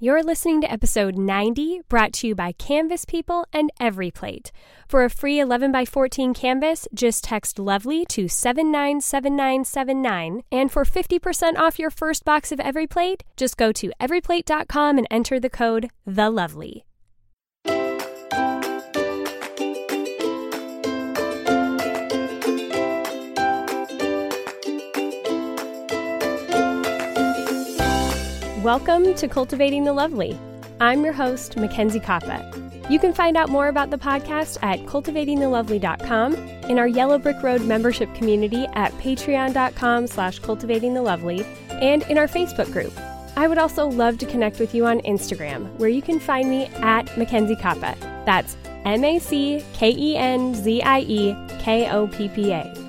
You're listening to episode 90, brought to you by Canvas People and EveryPlate. For a free 11 by 14 canvas, just text lovely to 797979. And for 50% off your first box of EveryPlate, just go to everyplate.com and enter the code the Welcome to Cultivating the Lovely. I'm your host, Mackenzie Koppa. You can find out more about the podcast at cultivatingthelovely.com, in our Yellow Brick Road membership community at patreon.com slash cultivatingthelovely, and in our Facebook group. I would also love to connect with you on Instagram, where you can find me at Mackenzie Koppa. That's M A C K E N Z I E K O P P A.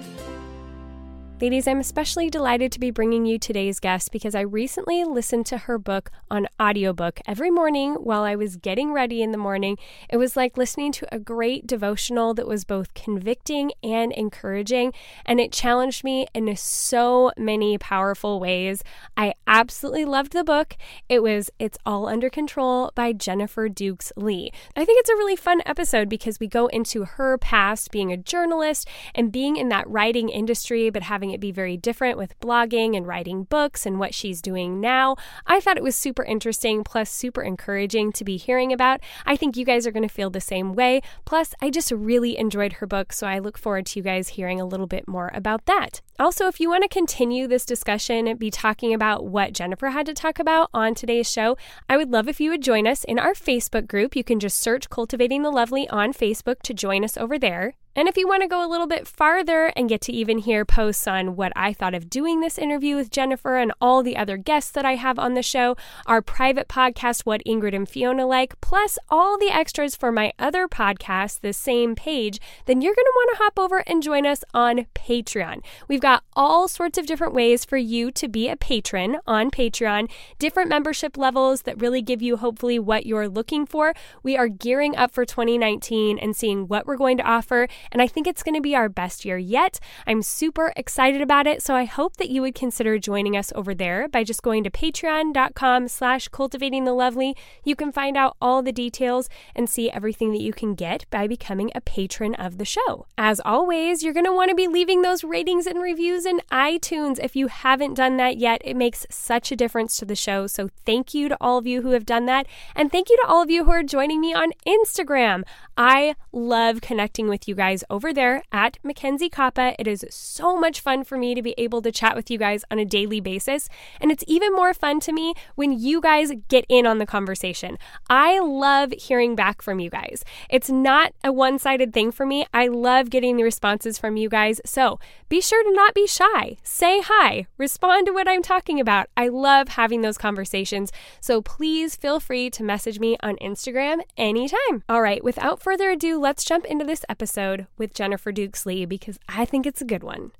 Ladies, I'm especially delighted to be bringing you today's guest because I recently listened to her book on audiobook every morning while I was getting ready in the morning. It was like listening to a great devotional that was both convicting and encouraging, and it challenged me in so many powerful ways. I absolutely loved the book. It was It's All Under Control by Jennifer Dukes Lee. I think it's a really fun episode because we go into her past being a journalist and being in that writing industry, but having having it be very different with blogging and writing books and what she's doing now. I thought it was super interesting, plus super encouraging to be hearing about. I think you guys are going to feel the same way. Plus, I just really enjoyed her book, so I look forward to you guys hearing a little bit more about that. Also, if you want to continue this discussion, and be talking about what Jennifer had to talk about on today's show, I would love if you would join us in our Facebook group. You can just search Cultivating the Lovely on Facebook to join us over there. And if you want to go a little bit farther and get to even hear posts on what I thought of doing this interview with Jennifer and all the other guests that I have on the show, our private podcast, What Ingrid and Fiona Like, plus all the extras for my other podcast, the same page, then you're going to want to hop over and join us on Patreon. We've got all sorts of different ways for you to be a patron on Patreon, different membership levels that really give you hopefully what you're looking for. We are gearing up for 2019 and seeing what we're going to offer and I think it's going to be our best year yet. I'm super excited about it, so I hope that you would consider joining us over there by just going to patreon.com slash cultivating the lovely. You can find out all the details and see everything that you can get by becoming a patron of the show. As always, you're going to want to be leaving those ratings and reviews in iTunes. If you haven't done that yet, it makes such a difference to the show. So thank you to all of you who have done that. And thank you to all of you who are joining me on Instagram. I love connecting with you guys guys over there at Mackenzie Koppa. It is so much fun for me to be able to chat with you guys on a daily basis. And it's even more fun to me when you guys get in on the conversation. I love hearing back from you guys. It's not a one sided thing for me. I love getting the responses from you guys. So be sure to not be shy. Say hi, respond to what I'm talking about. I love having those conversations. So please feel free to message me on Instagram anytime. All right, without further ado, let's jump into this episode with Jennifer Dukes Lee because I think it's a good one.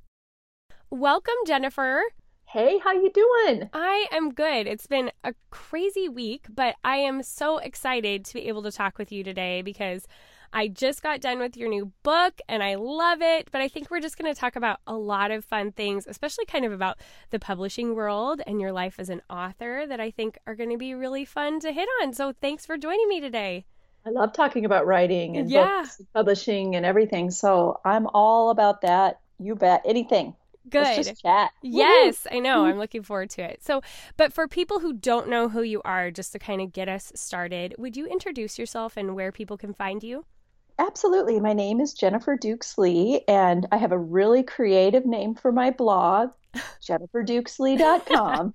Welcome, Jennifer. Hey, how you doing? I am good. It's been a crazy week, but I am so excited to be able to talk with you today because I just got done with your new book and I love it. But I think we're just going to talk about a lot of fun things, especially kind of about the publishing world and your life as an author that I think are going to be really fun to hit on. So thanks for joining me today. I love talking about writing and yeah. books, and publishing, and everything. So I'm all about that. You bet. Anything. Good. Let's just chat. Yes, I know. Mm. I'm looking forward to it. So, but for people who don't know who you are, just to kind of get us started, would you introduce yourself and where people can find you? Absolutely. My name is Jennifer Dukes Lee, and I have a really creative name for my blog, jenniferdukeslee.com.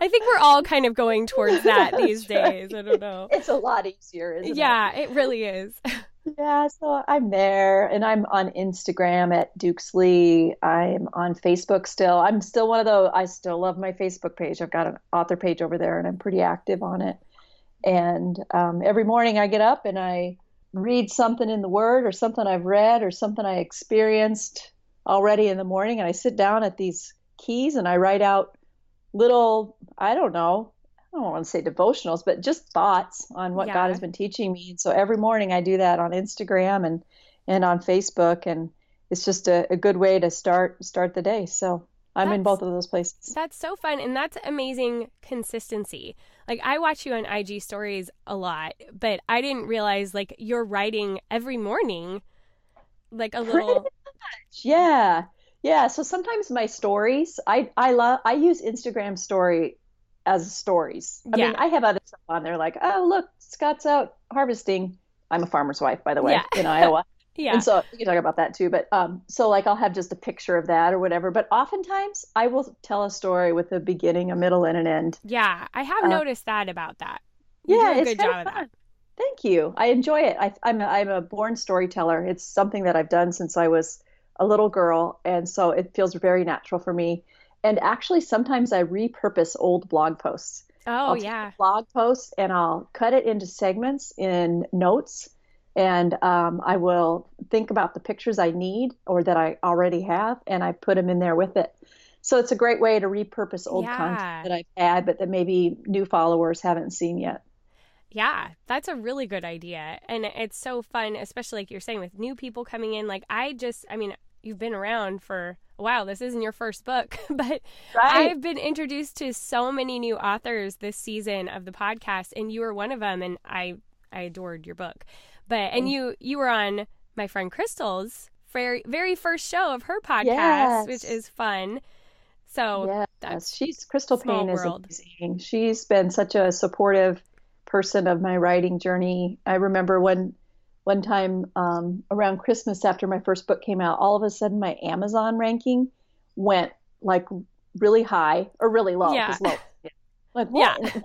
I think we're all kind of going towards that these days. I don't know. It's a lot easier, isn't yeah, it? Yeah, it really is. Yeah, so I'm there and I'm on Instagram at Dukes Lee. I'm on Facebook still. I'm still one of those, I still love my Facebook page. I've got an author page over there and I'm pretty active on it. And um, every morning I get up and I read something in the Word or something I've read or something I experienced already in the morning. And I sit down at these keys and I write out little, I don't know, I don't want to say devotionals, but just thoughts on what Yeah. God has been teaching me. And so every morning I do that on Instagram and and on Facebook, and it's just a, a good way to start start the day. So I'm in both of those places. That's so fun. And that's amazing consistency. Like, I watch you on IG stories a lot, but I didn't realize, like, you're writing every morning, like a little. Yeah, yeah. So sometimes my stories, I I love I use Instagram story as stories. I mean, I have other stuff on there like, oh look, Scott's out harvesting. I'm a farmer's wife, by the way, Yeah. in Iowa. Yeah. And so we can talk about that too. But um, so like I'll have just a picture of that or whatever. But oftentimes I will tell a story with a beginning, a middle, and an end. yeah. I have Uh, noticed that about that. You yeah, do a it's good job of that. Thank you. I enjoy it. I, I'm a, I'm a born storyteller. It's something that I've done since I was a little girl, and so it feels very natural for me. And actually, sometimes I repurpose old blog posts. Oh, I'll yeah. blog posts, and I'll cut it into segments in notes, and um, I will think about the pictures I need or that I already have, and I put them in there with it. So it's a great way to repurpose old Yeah. content that I've had, but that maybe new followers haven't seen yet. Yeah, that's a really good idea. And it's so fun, especially like you're saying with new people coming in. Like, I just, I mean, you've been around for a while. This isn't your first book, but Right. I've been introduced to so many new authors this season of the podcast, and you were one of them. And I, I adored your book. But, and you, you were on my friend Crystal's very, very first show of her podcast, Yes. which is fun. So, Yes, that's she's Crystal Paine is world. amazing. She's been such a supportive person of my writing journey. I remember when one time um, around Christmas after my first book came out, all of a sudden my Amazon ranking went like really high or really low. Yeah. low. Like what? What?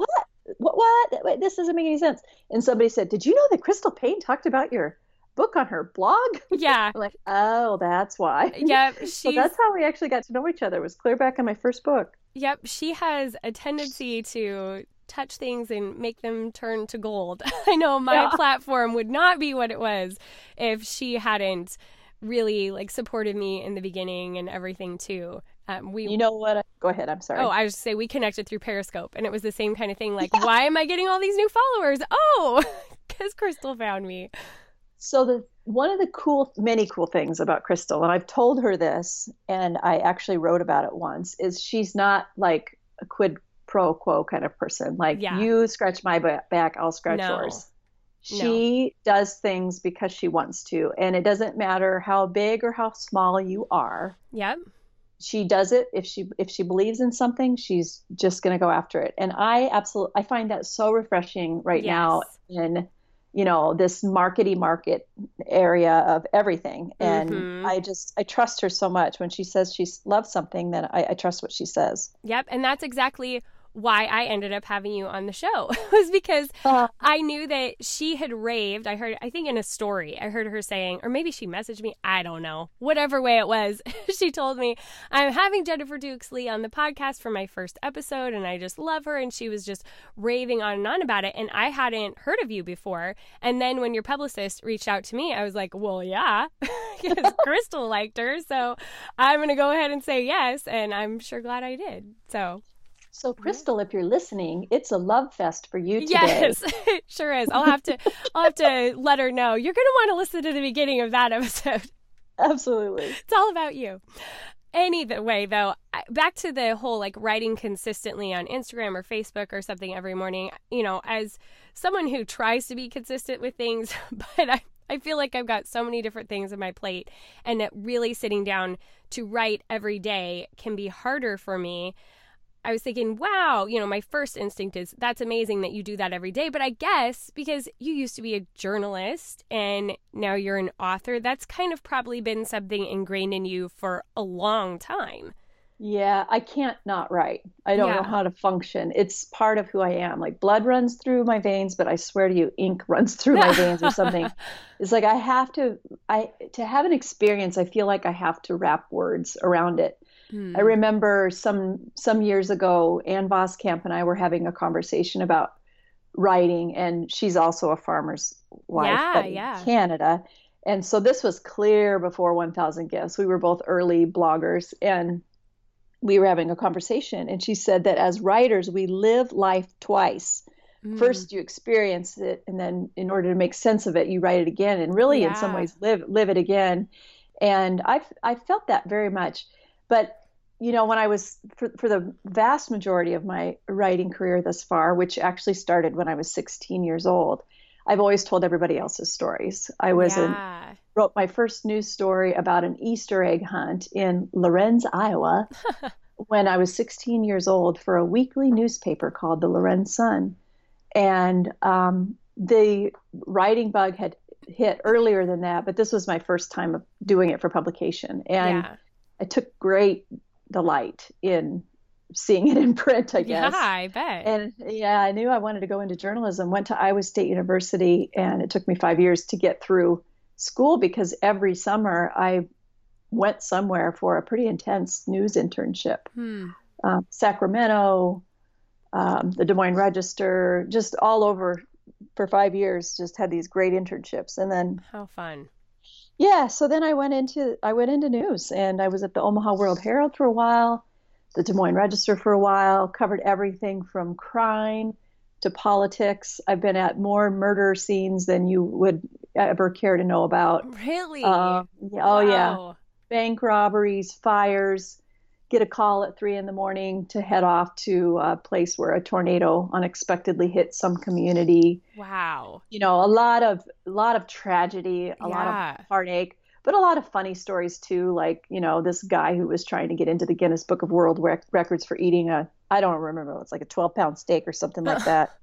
What? What? Wait, this doesn't make any sense. And somebody said, "Did you know that Crystal Paine talked about your book on her blog?" yeah. Like, "Oh, that's why." Yep, she's So that's how we actually got to know each other. Was clear back in my first book. Yep, she has a tendency to touch things and make them turn to gold. I know my Yeah. platform would not be what it was if she hadn't really like supported me in the beginning and everything too. Um, we You know what? I- Go ahead. I'm sorry. Oh, I was just say we connected through Periscope, and it was the same kind of thing. Like, why am I getting all these new followers? Oh, because Crystal found me. So the one of the cool, many cool things about Crystal, and I've told her this, and I actually wrote about it once, is she's not like a quid pro quo kind of person. Like Yeah. you scratch my back, I'll scratch No. yours. She does things because she wants to, and it doesn't matter how big or how small you are. Yep. She does it if she if she believes in something, she's just going to go after it. And I absolutely I find that so refreshing right now in you know this markety market area of everything and Mhm. i just i trust her so much when she says she loves something then I, I trust what she says Yep. And that's exactly why I ended up having you on the show was because Uh, I knew that she had raved. I heard, I think in a story, I heard her saying, or maybe she messaged me. I don't know. Whatever way it was, she told me, I'm having Jennifer Dukes Lee on the podcast for my first episode, and I just love her. And she was just raving on and on about it. And I hadn't heard of you before. And then when your publicist reached out to me, I was like, well, yeah, because Crystal liked her. So I'm going to go ahead and say yes. And I'm sure glad I did. So. So crystal if you're listening it's a love fest for you today Yes, it sure is. I'll have to I'll have to let her know. You're gonna want to listen to the beginning of that episode. absolutely It's all about you. Any the way though, back to the whole like writing consistently on Instagram or Facebook or something every morning. You know, as someone who tries to be consistent with things, but I I feel like I've got so many different things on my plate, and that really sitting down to write every day can be harder for me. I was thinking, wow, you know, my first instinct is that's amazing that you do that every day. But I guess because you used to be a journalist and now you're an author, that's kind of probably been something ingrained in you for a long time. Yeah, I can't not write. I don't yeah. know how to function. It's part of who I am. Like blood runs through my veins, but I swear to you, ink runs through my veins or something. It's like I have to I to have an experience, I feel like I have to wrap words around it. Hmm. I remember some some years ago, Ann Voskamp and I were having a conversation about writing, and she's also a farmer's wife yeah, yeah. in Canada. And so this was clear before 1000 Gifts. We were both early bloggers, and we were having a conversation and she said that as writers we live life twice mm. first you experience it and then in order to make sense of it you write it again and really yeah. in some ways live live it again and i i felt that very much but you know when i was for, for the vast majority of my writing career thus far which actually started when i was 16 years old I've always told everybody else's stories. I was yeah. in, wrote my first news story about an Easter egg hunt in Lorenz, Iowa, when I was 16 years old for a weekly newspaper called the Lorenz Sun, and um, the writing bug had hit earlier than that, but this was my first time of doing it for publication, and yeah. I took great delight in seeing it in print, I guess. Yeah, I bet. And yeah, I knew I wanted to go into journalism. Went to Iowa State University, and it took me five years to get through school because every summer I went somewhere for a pretty intense news internship. Hmm. Um, Sacramento, um, the Des Moines Register, just all over for five years. Just had these great internships, and then how fun. Yeah, so then I went into I went into news, and I was at the Omaha World Herald for a while the Des Moines Register for a while, covered everything from crime to politics. I've been at more murder scenes than you would ever care to know about. Really? Uh, oh, wow. yeah. Bank robberies, fires. Get a call at three in the morning to head off to a place where a tornado unexpectedly hit some community. Wow. You know, a lot of a lot of tragedy, a yeah. lot of heartache but a lot of funny stories too. Like, you know, this guy who was trying to get into the Guinness Book of World Rec- Records for eating a, I don't remember, it's like a 12 pound steak or something like that.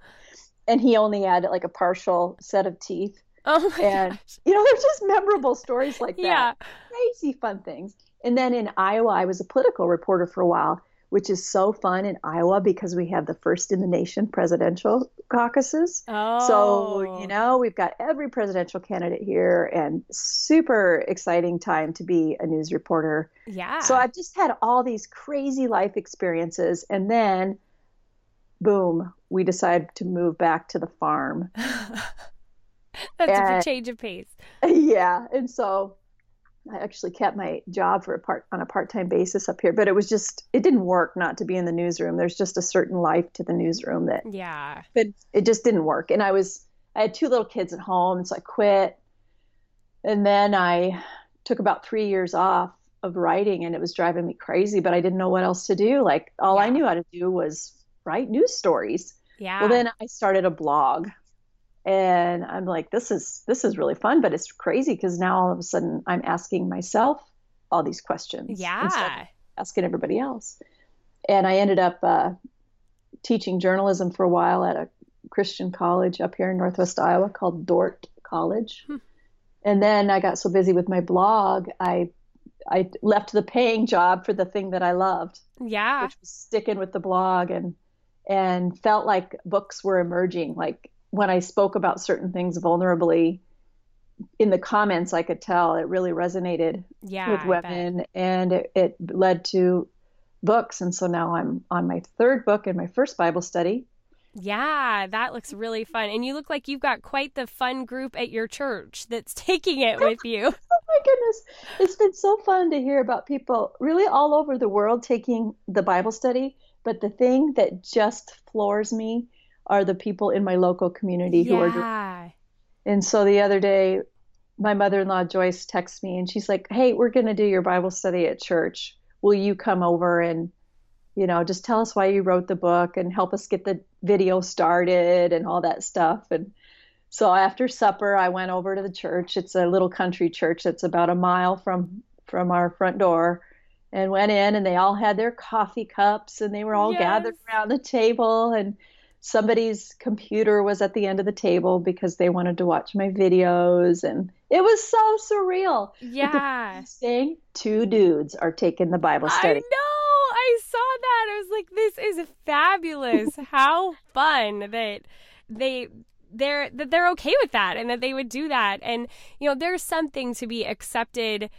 and he only had like a partial set of teeth. Oh my and, gosh. you know, there's just memorable stories like that. Yeah. Crazy fun things. And then in Iowa, I was a political reporter for a while which is so fun in Iowa because we have the first in the nation presidential caucuses. Oh. So, you oh. know, we've got every presidential candidate here and super exciting time to be a news reporter. Yeah. So I've just had all these crazy life experiences and then boom, we decided to move back to the farm. That's and, a change of pace. Yeah. And so I actually kept my job for a part on a part-time basis up here, but it was just it didn't work not to be in the newsroom. There's just a certain life to the newsroom that yeah, but it just didn't work. And I was I had two little kids at home, so I quit. And then I took about three years off of writing, and it was driving me crazy. But I didn't know what else to do. Like all yeah. I knew how to do was write news stories. Yeah. Well, then I started a blog and i'm like this is this is really fun but it's crazy because now all of a sudden i'm asking myself all these questions yeah. asking everybody else. And i ended up uh, teaching journalism for a while at a christian college up here in northwest iowa called Dordt college. Hmm. and then i got so busy with my blog i i left the paying job for the thing that i loved yeah. which was sticking with the blog and and felt like books were emerging like when I spoke about certain things vulnerably, in the comments, I could tell it really resonated yeah, with women, and it, it led to books. And so now I'm on my third book and my first Bible study. Yeah, that looks really fun. And you look like you've got quite the fun group at your church that's taking it with you. oh my goodness. It's been so fun to hear about people really all over the world taking the Bible study. But the thing that just floors me are the people in my local community yeah. who are. And so the other day, my mother-in-law Joyce texts me and she's like, "Hey, we're going to do your Bible study at church. Will you come over and, you know, just tell us why you wrote the book and help us get the video started and all that stuff?" And so after supper, I went over to the church. It's a little country church that's about a mile from from our front door and went in and they all had their coffee cups and they were all yes. gathered around the table and somebody's computer was at the end of the table because they wanted to watch my videos and it was so surreal. Yeah. Two dudes are taking the Bible study. I know. I saw that. I was like, this is fabulous. How fun that they they're that they're okay with that and that they would do that. And you know, there's something to be accepted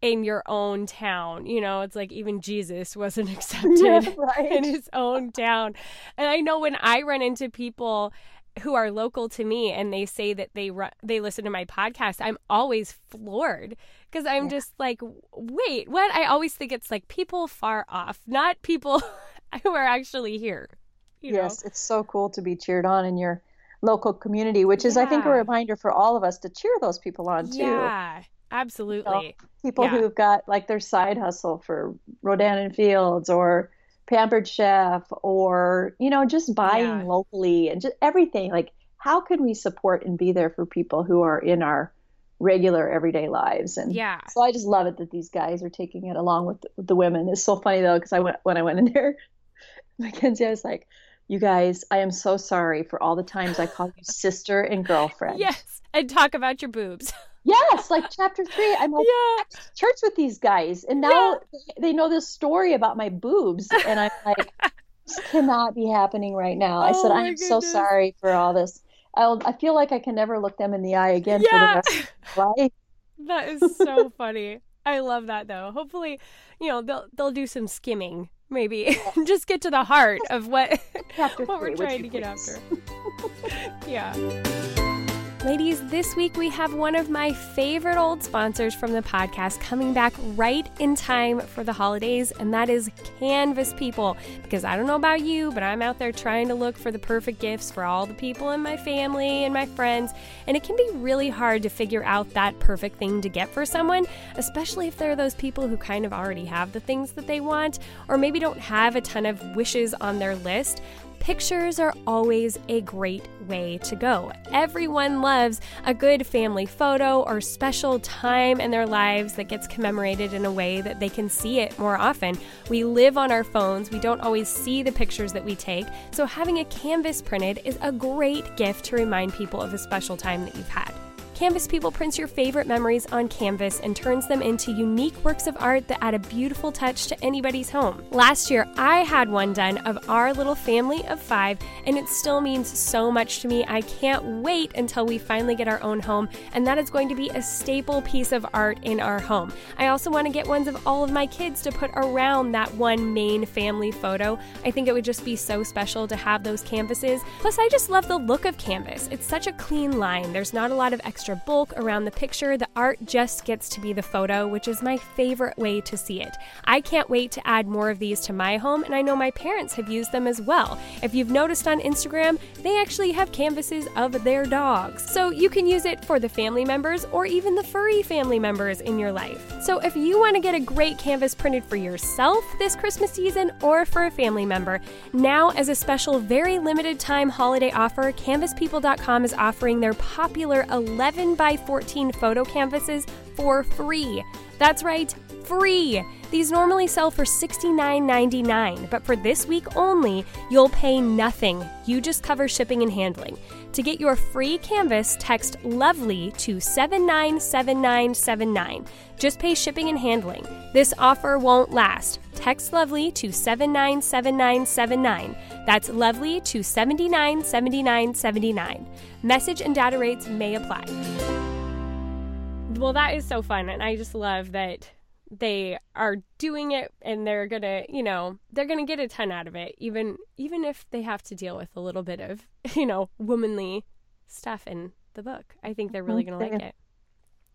in your own town. You know, it's like even Jesus wasn't accepted yeah, right. in his own town. And I know when I run into people who are local to me and they say that they run, they listen to my podcast, I'm always floored because I'm yeah. just like, wait, what? I always think it's like people far off, not people who are actually here. yes, know? it's so cool to be cheered on in your local community, which is, yeah. I think, a reminder for all of us to cheer those people on too. Yeah, absolutely. People yeah. who've got like their side hustle for Rodan and Fields or Pampered Chef or, you know, just buying yeah. locally and just everything. Like, how can we support and be there for people who are in our regular everyday lives? And yeah. so I just love it that these guys are taking it along with the, the women. It's so funny though, because I went, when I went in there, Mackenzie, I was like, you guys, I am so sorry for all the times I called you sister and girlfriend. Yes. And talk about your boobs. Yes, like chapter three. I'm like yeah. church with these guys, and now yeah. they know this story about my boobs, and I'm like, this cannot be happening right now. Oh, I said, oh I'm so sorry for all this. I'll, I feel like I can never look them in the eye again yeah. for the rest of my life. That is so funny. I love that though. Hopefully, you know, they'll they'll do some skimming maybe yeah. just get to the heart of what what we're trying to get after. yeah. Ladies, this week we have one of my favorite old sponsors from the podcast coming back right in time for the holidays, and that is Canvas People. Because I don't know about you, but I'm out there trying to look for the perfect gifts for all the people in my family and my friends, and it can be really hard to figure out that perfect thing to get for someone, especially if there are those people who kind of already have the things that they want, or maybe don't have a ton of wishes on their list. Pictures are always a great way to go. Everyone loves a good family photo or special time in their lives that gets commemorated in a way that they can see it more often. We live on our phones, we don't always see the pictures that we take, so having a canvas printed is a great gift to remind people of a special time that you've had. Canvas People prints your favorite memories on canvas and turns them into unique works of art that add a beautiful touch to anybody's home. Last year, I had one done of our little family of five, and it still means so much to me. I can't wait until we finally get our own home, and that is going to be a staple piece of art in our home. I also want to get ones of all of my kids to put around that one main family photo. I think it would just be so special to have those canvases. Plus, I just love the look of canvas. It's such a clean line, there's not a lot of extra extra bulk around the picture, the art just gets to be the photo, which is my favorite way to see it. I can't wait to add more of these to my home, and I know my parents have used them as well. If you've noticed on Instagram, they actually have canvases of their dogs. So you can use it for the family members or even the furry family members in your life. So if you want to get a great canvas printed for yourself this Christmas season or for a family member, now as a special very limited time holiday offer, canvaspeople.com is offering their popular 11 7 by 14 photo canvases for free. That's right, free. These normally sell for $69.99, but for this week only, you'll pay nothing. You just cover shipping and handling. To get your free canvas, text LOVELY to 797979. Just pay shipping and handling. This offer won't last. Text LOVELY to 797979. That's LOVELY to 797979. Message and data rates may apply. Well, that is so fun. And I just love that they are doing it and they're gonna you know they're gonna get a ton out of it even even if they have to deal with a little bit of you know womanly stuff in the book. I think they're really gonna like it.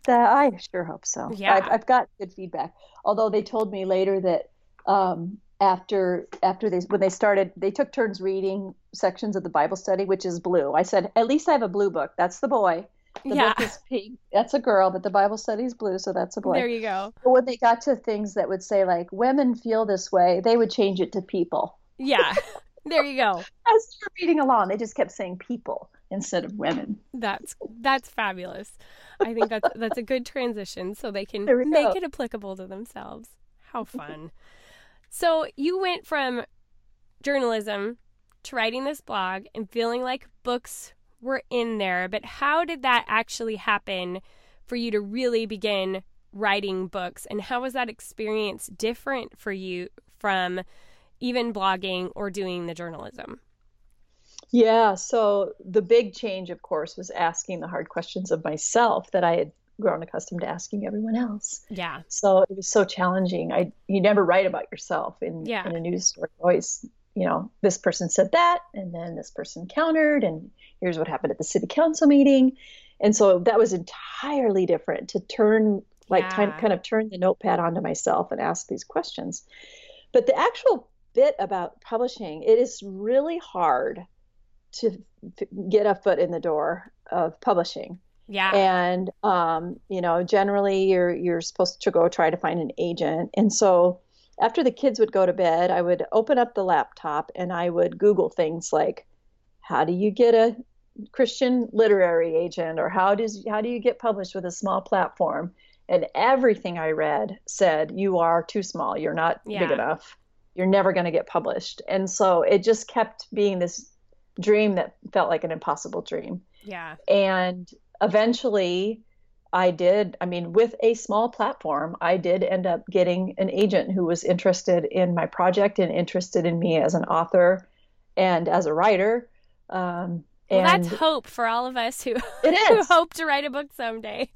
That i sure hope so. Yeah. I've, I've, got good feedback. Although they told me later that um, after after they when they started they took turns reading sections of the bible study which is blue. I said at least i have a blue book. That's the boy the yeah. book is pink that's a girl but the bible study is blue so that's a boy there you go but when they got to things that would say like women feel this way they would change it to people yeah there you go as were reading along they just kept saying people instead of women. That's that's fabulous. I think that's that's a good transition so they can make go. it applicable to themselves. How mm-hmm. fun. so you went from journalism to writing this blog and feeling like books were in there, but how did that actually happen for you to really begin writing books and how was that experience different for you from even blogging or doing the journalism? Yeah, so the big change, of course, was asking the hard questions of myself that I had grown accustomed to asking everyone else. Yeah. So it was so challenging. I you never write about yourself in Yeah. in a news story. Always, you know, this person said that, and then this person countered, and here's what happened at the city council meeting, and so that was entirely different to turn like time, kind of turn the notepad onto myself and ask these questions. But the actual bit about publishing, it is really hard to f- get a foot in the door of publishing Yeah. and um, you know generally you're you're supposed to go try to find an agent and so after the kids would go to bed i would open up the laptop and i would google things like how do you get a christian literary agent? Or how does how do you get published with a small platform? And everything i read said you are too small. You're not big enough. You're never going to get published. And so it just kept being this dream that felt like an impossible dream. Yeah. and eventually i did i mean with a small platform i did end up getting an agent who was interested in my project and interested in me as an author and as a writer um, Well, and that's hope for all of us who, it who hope to write a book someday.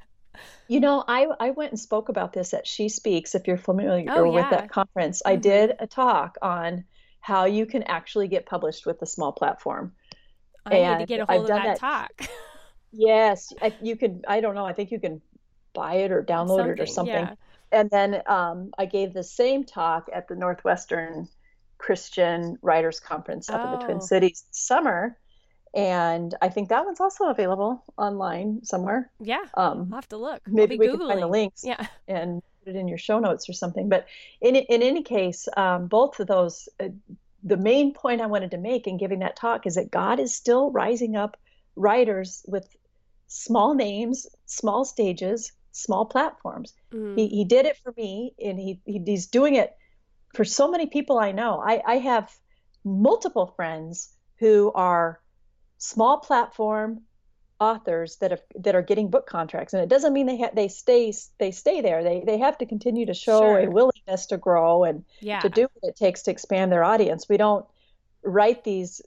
you know I, I went and spoke about this at she speaks if you're familiar Oh, with that conference i Mhm. did a talk on how you can actually get published with a small platform I need to And get a I've hold of that, that. talk. yes I, you could i don't know i think you can buy it or download it or something Yeah. and then um, I gave the same talk at the Northwestern Christian Writers Conference up in the Oh. Twin Cities this summer, and I think that one's also available online somewhere. Yeah. Um, I'll have to look. Maybe be we can find the links Yeah. and put it in your show notes or something. But in in any case, um, both of those, uh, the main point I wanted to make in giving that talk is that God is still rising up writers with small names, small stages, small platforms. Mm. He, he did it for me and he, he he's doing it for so many people I know. I, I have multiple friends who are small platform authors that have that are getting book contracts and it doesn't mean they ha- they stay they stay there they they have to continue to show Sure. a willingness to grow and yeah. to do what it takes to expand their audience we don't write these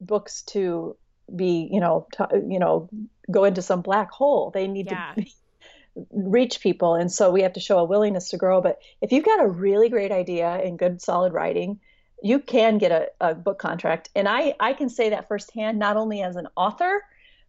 books to be you know to, you know go into some black hole they need Yeah. to reach people and so we have to show a willingness to grow but if you've got a really great idea and good solid writing you can get a, a book contract and i i can say that firsthand not only as an author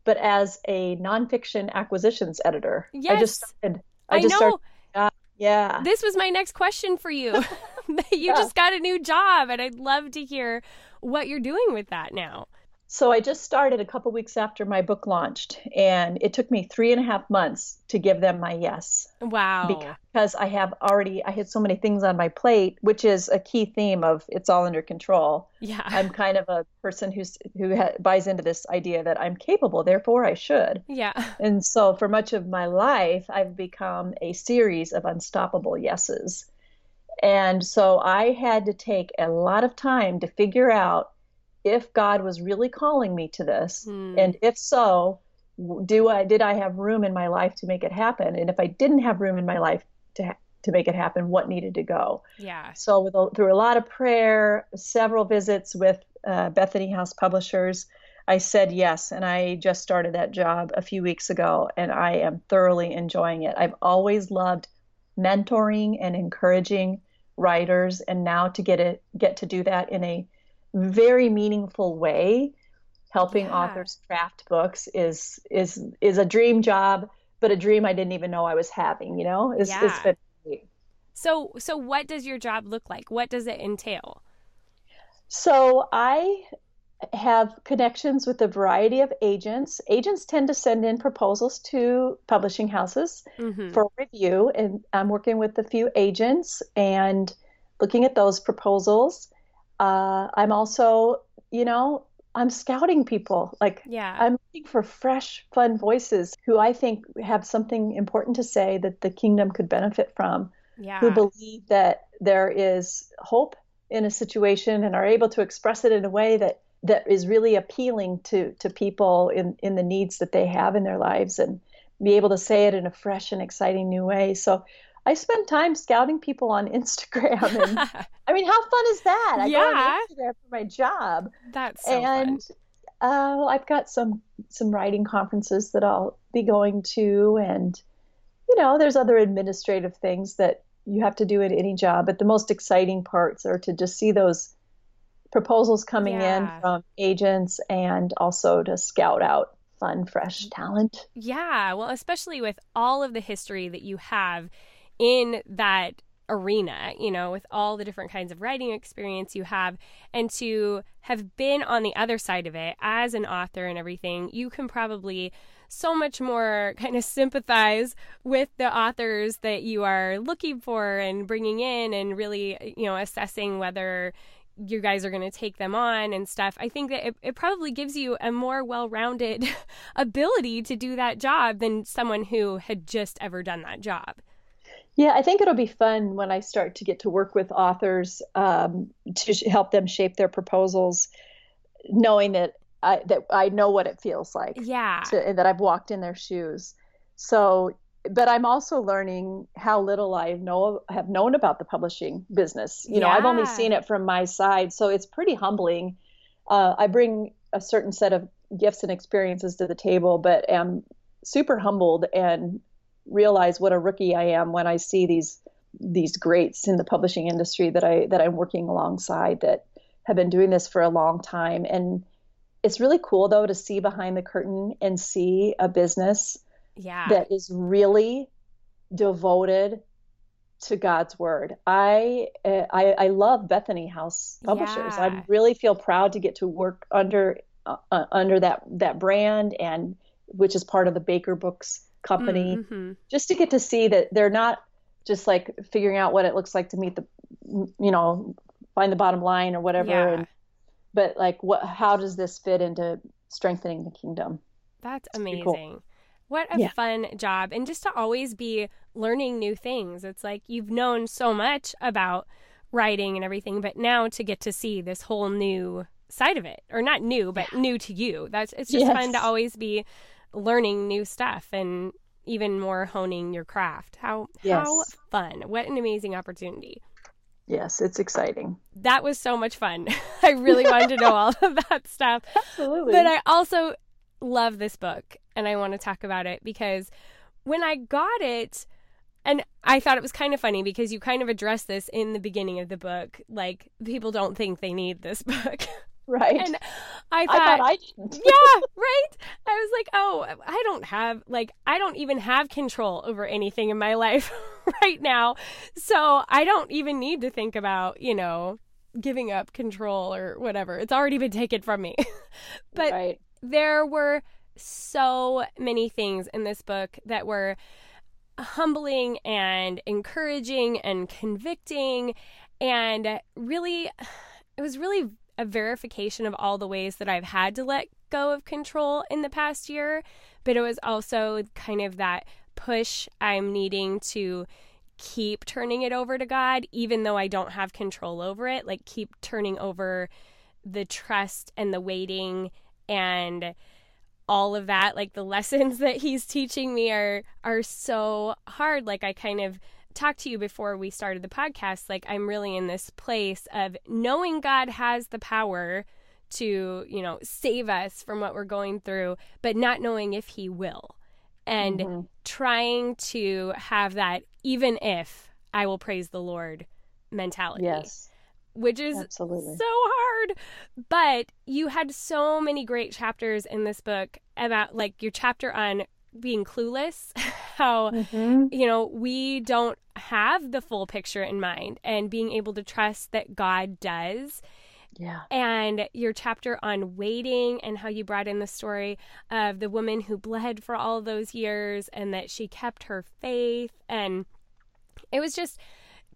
but as a nonfiction acquisitions editor i just Yes. started I, just know. started yeah This was my next question for you. you Yeah. just got a new job, and I'd love to hear what you're doing with that now. So I just started a couple weeks after my book launched, and it took me three and a half months to give them my yes Wow. because I have already I had so many things on my plate, which is a key theme of it's all under control. yeah. I'm kind of a person who's who ha- buys into this idea that I'm capable, therefore I should. yeah. And so for much of my life, I've become a series of unstoppable yeses. And so I had to take a lot of time to figure out if God was really calling me to this. Hmm. And if so, do I did I have room in my life to make it happen? And if I didn't have room in my life to ha- to make it happen, what needed to go? Yeah. So with a, through a lot of prayer, several visits with uh, Bethany House Publishers, I said yes, and I just started that job a few weeks ago, and I am thoroughly enjoying it. I've always loved mentoring and encouraging writers, and now to get it get to do that in a very meaningful way, helping Yeah. authors craft books is is is a dream job, but a dream I didn't even know I was having. You know, it's, it's Yeah. been great. So, so what does your job look like? What does it entail? So I have connections with a variety of agents. Agents tend to send in proposals to publishing houses hmm for review, and I'm working with a few agents and looking at those proposals. Uh, I'm also, you know, I'm scouting people. Like, yeah. I'm looking for fresh, fun voices who I think have something important to say that the kingdom could benefit from. Yeah. Who believe that there is hope in a situation and are able to express it in a way that that is really appealing to to people in in the needs that they have in their lives and be able to say it in a fresh and exciting new way. So I spend time scouting people on Instagram. And, I mean, how fun is that? I yeah. go on Instagram for my job. That's so and fun. Uh, I've got some some writing conferences that I'll be going to, and you know, there's other administrative things that you have to do at any job. But the most exciting parts are to just see those proposals coming Yeah. in from agents, and also to scout out fun, fresh talent. Yeah, well, especially with all of the history that you have in that arena, you know, with all the different kinds of writing experience you have, and to have been on the other side of it as an author and everything, you can probably so much more kind of sympathize with the authors that you are looking for and bringing in and really, you know, assessing whether you guys are going to take them on and stuff. I think that it, it probably gives you a more well rounded ability to do that job than someone who had just ever done that job. Yeah, I think it'll be fun when I start to get to work with authors um, to sh- help them shape their proposals, knowing that I that I know what it feels like, Yeah. to, and that I've walked in their shoes. So, but I'm also learning how little I know have known about the publishing business. You know, I've only seen it from my side, so it's pretty humbling. Uh, I bring a certain set of gifts and experiences to the table, but am super humbled and realize what a rookie I am when I see these these greats in the publishing industry that I that I'm working alongside that have been doing this for a long time and it's really cool though to see behind the curtain and see a business Yeah. that is really devoted to God's word. I I, I love Bethany House Publishers. Yeah. I really feel proud to get to work under uh, uh, under that that brand and which is part of the Baker Books company Mhm. just to get to see that they're not just like figuring out what it looks like to meet the you know find the bottom line or whatever Yeah. and but like what how does this fit into strengthening the kingdom That's cool. amazing. What a Yeah. fun job. And just to always be learning new things. It's like you've known so much about writing and everything, but now to get to see this whole new side of it, or not new, but new to you. That's it's just fun to always be learning new stuff and even more honing your craft. How how fun. What an amazing opportunity. yes it's exciting That was so much fun. I really wanted to know all of that stuff. absolutely But I also love this book and I want to talk about it because when I got it, and I thought it was kind of funny because you kind of address this in the beginning of the book. Like, people don't think they need this book. Right and I I thought, thought I yeah, right? I was like, oh, I don't have, like, I don't even have control over anything in my life right now. So I don't even need to think about, you know, giving up control or whatever. It's already been taken from me. but right there were so many things in this book that were humbling and encouraging and convicting and really it was really a verification of all the ways that I've had to let go of control in the past year but it was also kind of that push I'm needing to keep turning it over to God even though I don't have control over it like keep turning over the trust and the waiting and all of that. Like the lessons that he's teaching me are are so hard. Like i kind of talked to you before we started the podcast like i'm really in this place of knowing god has the power to you know save us from what we're going through but not knowing if he will and Mhm. trying to have that even if i will praise the lord mentality yes which is absolutely so hard. But you had so many great chapters in this book about like your chapter on being clueless, how Mhm. you know, we don't have the full picture in mind and being able to trust that God does. yeah And your chapter on waiting and how you brought in the story of the woman who bled for all those years and that she kept her faith and it was just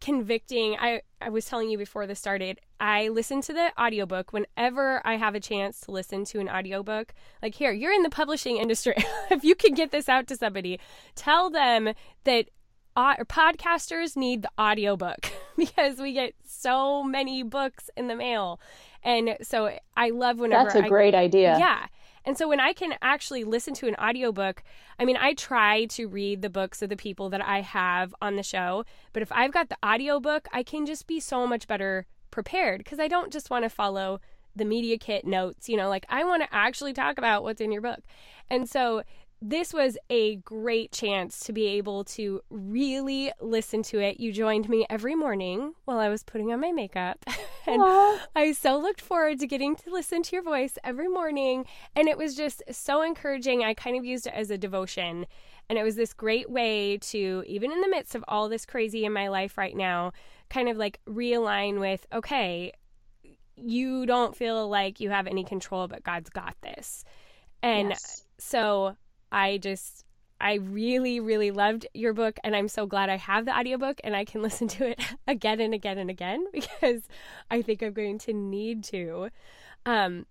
convicting. I, I was telling you before this started, I listen to the audiobook whenever I have a chance to listen to an audiobook. Like, here, you're in the publishing industry. if you can get this out to somebody, tell them that uh, podcasters need the audiobook because we get so many books in the mail. And so I love whenever That's a I, great idea. Yeah. And so when I can actually listen to an audiobook, I mean, I try to read the books of the people that I have on the show, but if I've got the audiobook, I can just be so much better prepared because I don't just want to follow the media kit notes, you know, like I want to actually talk about what's in your book. And so this was a great chance to be able to really listen to it. You joined me every morning while I was putting on my makeup. and Aww. I so looked forward to getting to listen to your voice every morning. And it was just so encouraging. I kind of used it as a devotion. And it was this great way to, even in the midst of all this crazy in my life right now, kind of like realign with, okay, you don't feel like you have any control, but God's got this. And yes. so I just I really, really loved your book, and I'm so glad I have the audiobook and I can listen to it again and again and again because I think I'm going to need to. Um,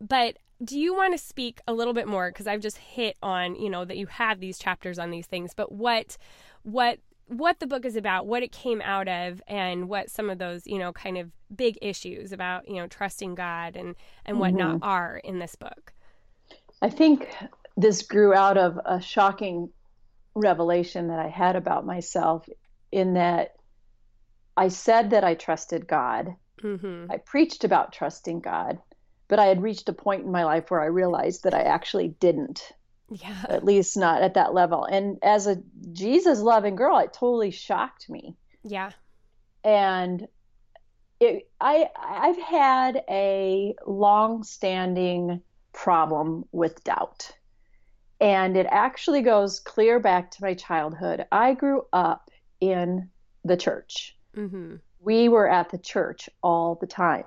but do you want to speak a little bit more because I've just hit on you know that you have these chapters on these things, but what what what the book is about, what it came out of, and what some of those you know kind of big issues about you know trusting God and and whatnot mm-hmm. are in this book. I think this grew out of a shocking revelation that I had about myself in that I said that I trusted God. Mm-hmm. I preached about trusting God, but I had reached a point in my life where I realized that I actually didn't. Yeah. At least not at that level. And as a Jesus loving girl, it totally shocked me. Yeah. And it, I I've had a long standing problem with doubt and it actually goes clear back to my childhood. I grew up in the church. Mm-hmm. We were at the church all the time.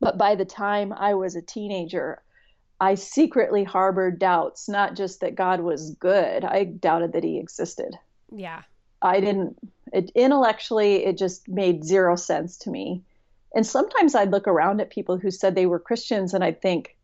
But by the time I was a teenager, I secretly harbored doubts, not just that God was good, I doubted that he existed. Yeah. I didn't, it, intellectually, it just made zero sense to me. And sometimes I'd look around at people who said they were Christians and I'd think,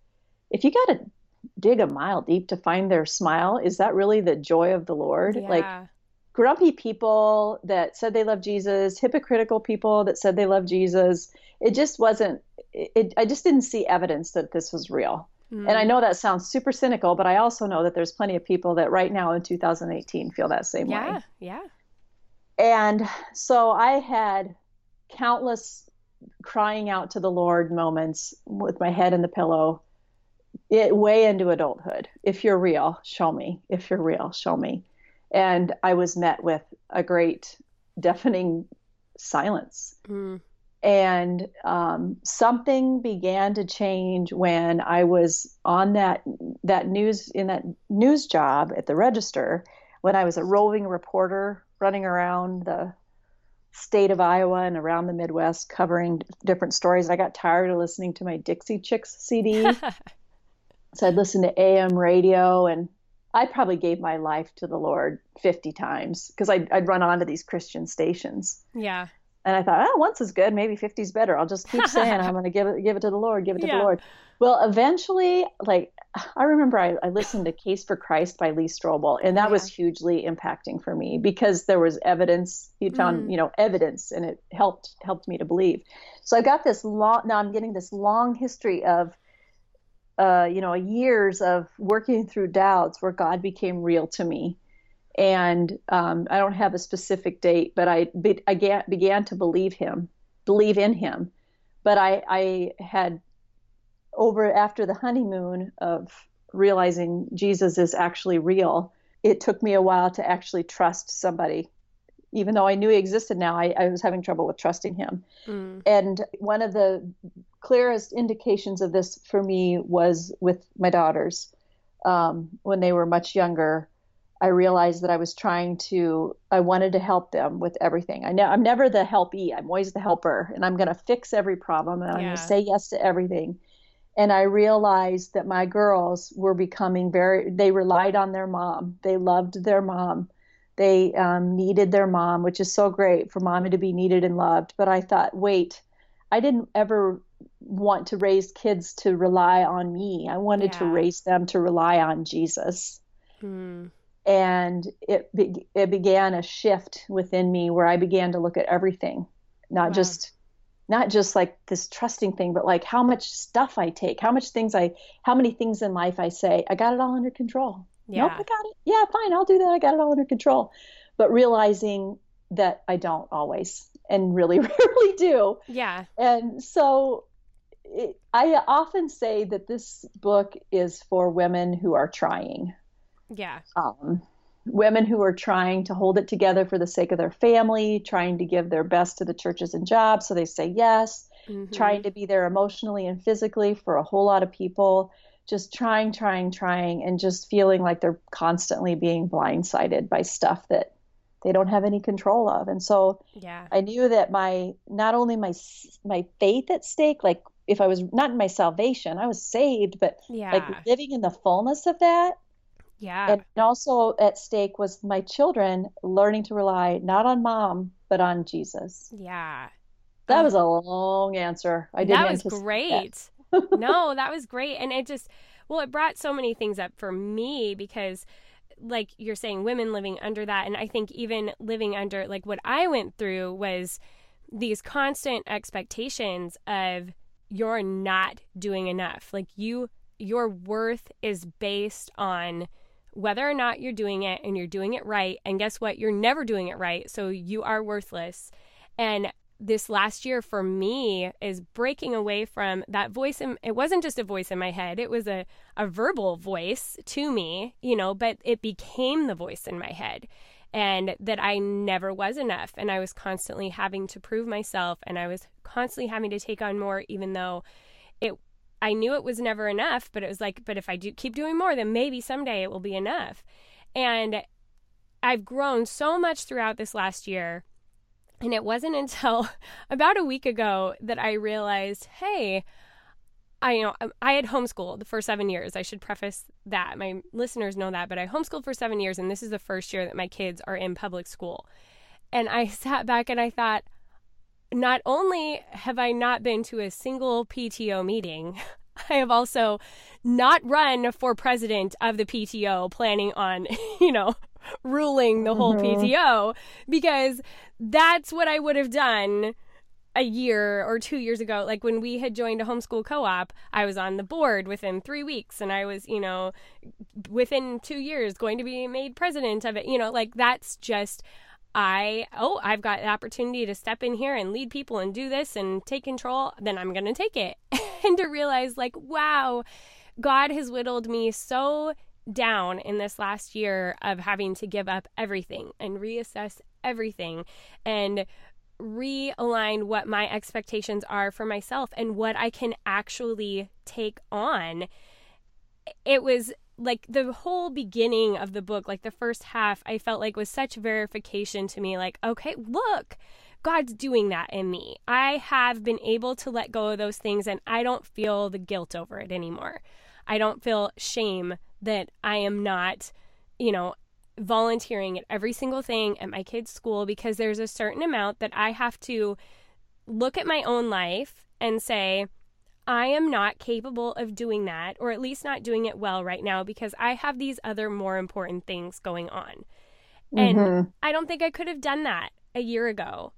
if you got to dig a mile deep to find their smile. Is that really the joy of the Lord? Yeah. Like grumpy people that said they love Jesus, hypocritical people that said they love Jesus. It just wasn't it, I just didn't see evidence that this was real. Mm. And I know that sounds super cynical, but I also know that there's plenty of people that right now in 2018 feel that same yeah, way. Yeah. Yeah. And so I had countless crying out to the Lord moments with my head in the pillow it way into adulthood. If you're real, show me. If you're real, show me. And I was met with a great deafening silence. Mm. And um, something began to change when I was on that that news in that news job at the Register, when I was a roving reporter running around the state of Iowa and around the Midwest covering different stories. I got tired of listening to my Dixie Chicks CD. So I'd listen to AM radio and I probably gave my life to the Lord 50 times because I'd, I'd run onto these Christian stations. Yeah. And I thought, oh, once is good. Maybe 50 is better. I'll just keep saying I'm going to give it, give it to the Lord, give it to yeah. the Lord. Well, eventually, like I remember I, I, listened to Case for Christ by Lee Strobel, and that yeah. was hugely impacting for me because there was evidence. He'd found, mm. you know, evidence, and it helped helped me to believe. So I got this long. Now I'm getting this long history of uh, you know, years of working through doubts where God became real to me. And um, I don't have a specific date, but I, be, began, began to believe him, believe in him. But I, I had over after the honeymoon of realizing Jesus is actually real, it took me a while to actually trust somebody. Even though I knew he existed now, I, I was having trouble with trusting him. Mm. And one of the clearest indications of this for me was with my daughters. Um, when they were much younger, I realized that I was trying to, I wanted to help them with everything. I ne- I'm never the helpee, I'm always the helper, and I'm going to fix every problem and I'm going to say yes to everything. And I realized that my girls were becoming very, they relied on their mom. They loved their mom. They um, needed their mom, which is so great for mommy to be needed and loved. But I thought, wait, I didn't ever want to raise kids to rely on me. I wanted yeah. to raise them to rely on Jesus. Hmm. And it be- it began a shift within me where I began to look at everything, not wow. just not just like this trusting thing, but like how much stuff I take, how much things I, how many things in life I say, I got it all under control. Yeah. Nope, I got it. Yeah, fine, I'll do that. I got it all under control. But realizing that I don't always and really rarely do. Yeah. And so it, I often say that this book is for women who are trying. Yeah. Um, women who are trying to hold it together for the sake of their family, trying to give their best to the churches and jobs so they say yes, mm-hmm. trying to be there emotionally and physically for a whole lot of people, just trying, trying, trying, and just feeling like they're constantly being blindsided by stuff that they don't have any control of. And so yeah. I knew that my not only my my faith at stake, like if I was not in my salvation, I was saved, but yeah. like living in the fullness of that yeah. And also at stake was my children learning to rely not on mom, but on Jesus. Yeah. That um, was a long answer. I didn't That was great. That. No, that was great. And it just, well, it brought so many things up for me because, like you're saying, women living under that. And I think even living under, like, what I went through was these constant expectations of you're not doing enough. Like, you, your worth is based on whether or not you're doing it and you're doing it right. And guess what? You're never doing it right. So you are worthless. And this last year for me is breaking away from that voice. It wasn't just a voice in my head, it was a, a verbal voice to me, you know, but it became the voice in my head. And that I never was enough. And I was constantly having to prove myself. And I was constantly having to take on more, even though it I knew it was never enough, but it was like, but if I do keep doing more, then maybe someday it will be enough. And I've grown so much throughout this last year. And it wasn't until about a week ago that I realized, hey, I you know um, I had homeschooled for seven years. I should preface that my listeners know that, but I homeschooled for seven years, and this is the first year that my kids are in public school. And I sat back and I thought, not only have I not been to a single PTO meeting, I have also not run for president of the PTO, planning on, you know, ruling the whole mm-hmm. PTO because that's what I would have done a year or two years ago. Like when we had joined a homeschool co op, I was on the board within three weeks and I was, you know, within two years going to be made president of it. You know, like that's just I, oh, I've got the opportunity to step in here and lead people and do this and take control, then I'm going to take it. and to realize, like, wow, God has whittled me so down in this last year of having to give up everything and reassess everything and realign what my expectations are for myself and what I can actually take on. It was like the whole beginning of the book, like the first half, I felt like was such verification to me like, okay, look, God's doing that in me. I have been able to let go of those things and I don't feel the guilt over it anymore. I don't feel shame that I am not, you know, volunteering at every single thing at my kids' school because there's a certain amount that I have to look at my own life and say, I am not capable of doing that, or at least not doing it well right now, because I have these other more important things going on. And mm-hmm. I don't think I could have done that a year ago.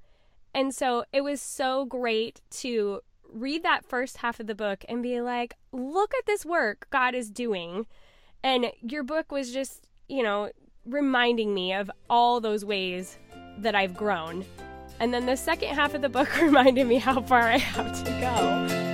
And so it was so great to read that first half of the book and be like, look at this work God is doing. And your book was just, you know, reminding me of all those ways that I've grown. And then the second half of the book reminded me how far I have to go.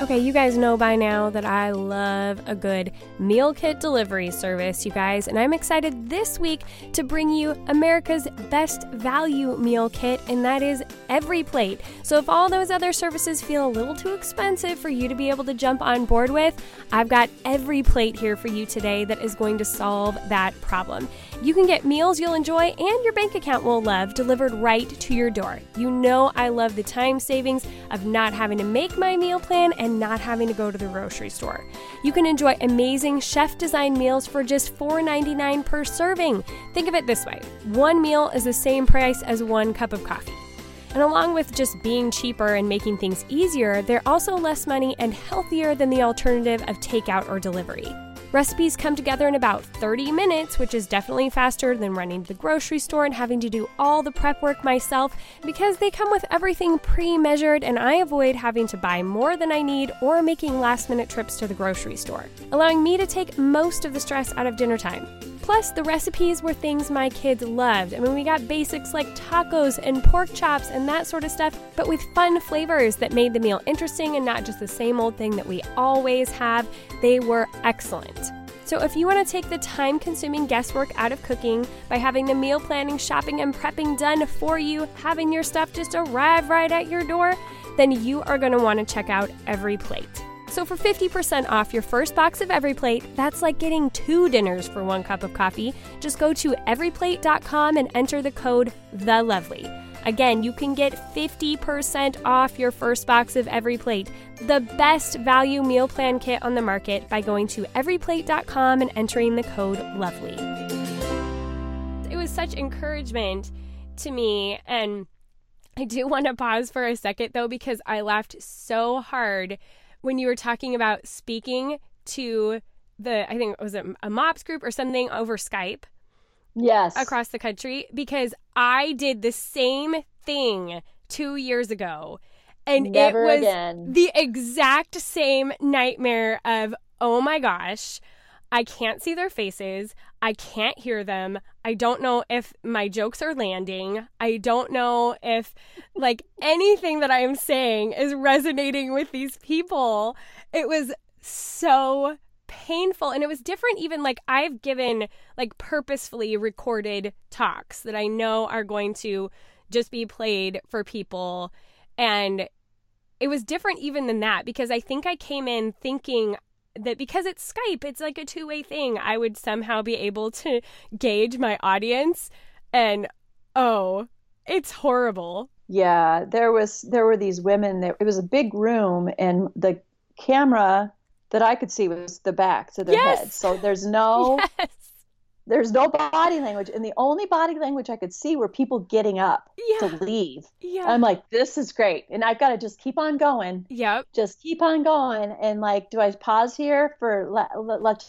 Okay, you guys know by now that I love a good meal kit delivery service, you guys, and I'm excited this week to bring you America's best value meal kit, and that is Every Plate. So if all those other services feel a little too expensive for you to be able to jump on board with, I've got Every Plate here for you today that is going to solve that problem. You can get meals you'll enjoy and your bank account will love delivered right to your door. You know I love the time savings of not having to make my meal plan and not having to go to the grocery store. You can enjoy amazing chef designed meals for just $4.99 per serving. Think of it this way one meal is the same price as one cup of coffee. And along with just being cheaper and making things easier, they're also less money and healthier than the alternative of takeout or delivery. Recipes come together in about 30 minutes, which is definitely faster than running to the grocery store and having to do all the prep work myself because they come with everything pre measured and I avoid having to buy more than I need or making last minute trips to the grocery store, allowing me to take most of the stress out of dinner time. Plus, the recipes were things my kids loved. I mean, we got basics like tacos and pork chops and that sort of stuff, but with fun flavors that made the meal interesting and not just the same old thing that we always have. They were excellent. So, if you want to take the time consuming guesswork out of cooking by having the meal planning, shopping, and prepping done for you, having your stuff just arrive right at your door, then you are going to want to check out Every Plate. So for 50% off your first box of Every Plate, that's like getting two dinners for one cup of coffee. Just go to everyplate.com and enter the code The Lovely. Again, you can get 50% off your first box of Every Plate, the best value meal plan kit on the market, by going to everyplate.com and entering the code LOVELY. It was such encouragement to me, and I do want to pause for a second though, because I laughed so hard when you were talking about speaking to the, I think it was a, a MOPS group or something over Skype. Yes. Across the country because I did the same thing two years ago. And Never it was again. the exact same nightmare of, oh my gosh, I can't see their faces. I can't hear them. I don't know if my jokes are landing. I don't know if like anything that I am saying is resonating with these people. It was so painful and it was different even like I've given like purposefully recorded talks that I know are going to just be played for people and it was different even than that because I think I came in thinking that because it's Skype, it's like a two way thing. I would somehow be able to gauge my audience, and oh, it's horrible. Yeah, there was there were these women. That, it was a big room, and the camera that I could see was the back of their Yes. heads. So there's no Yes. There's no body language, and the only body language I could see were people getting up Yeah. to leave. Yeah. I'm like, this is great, and I've got to just keep on going. yep. just keep on going and like do i pause here for let,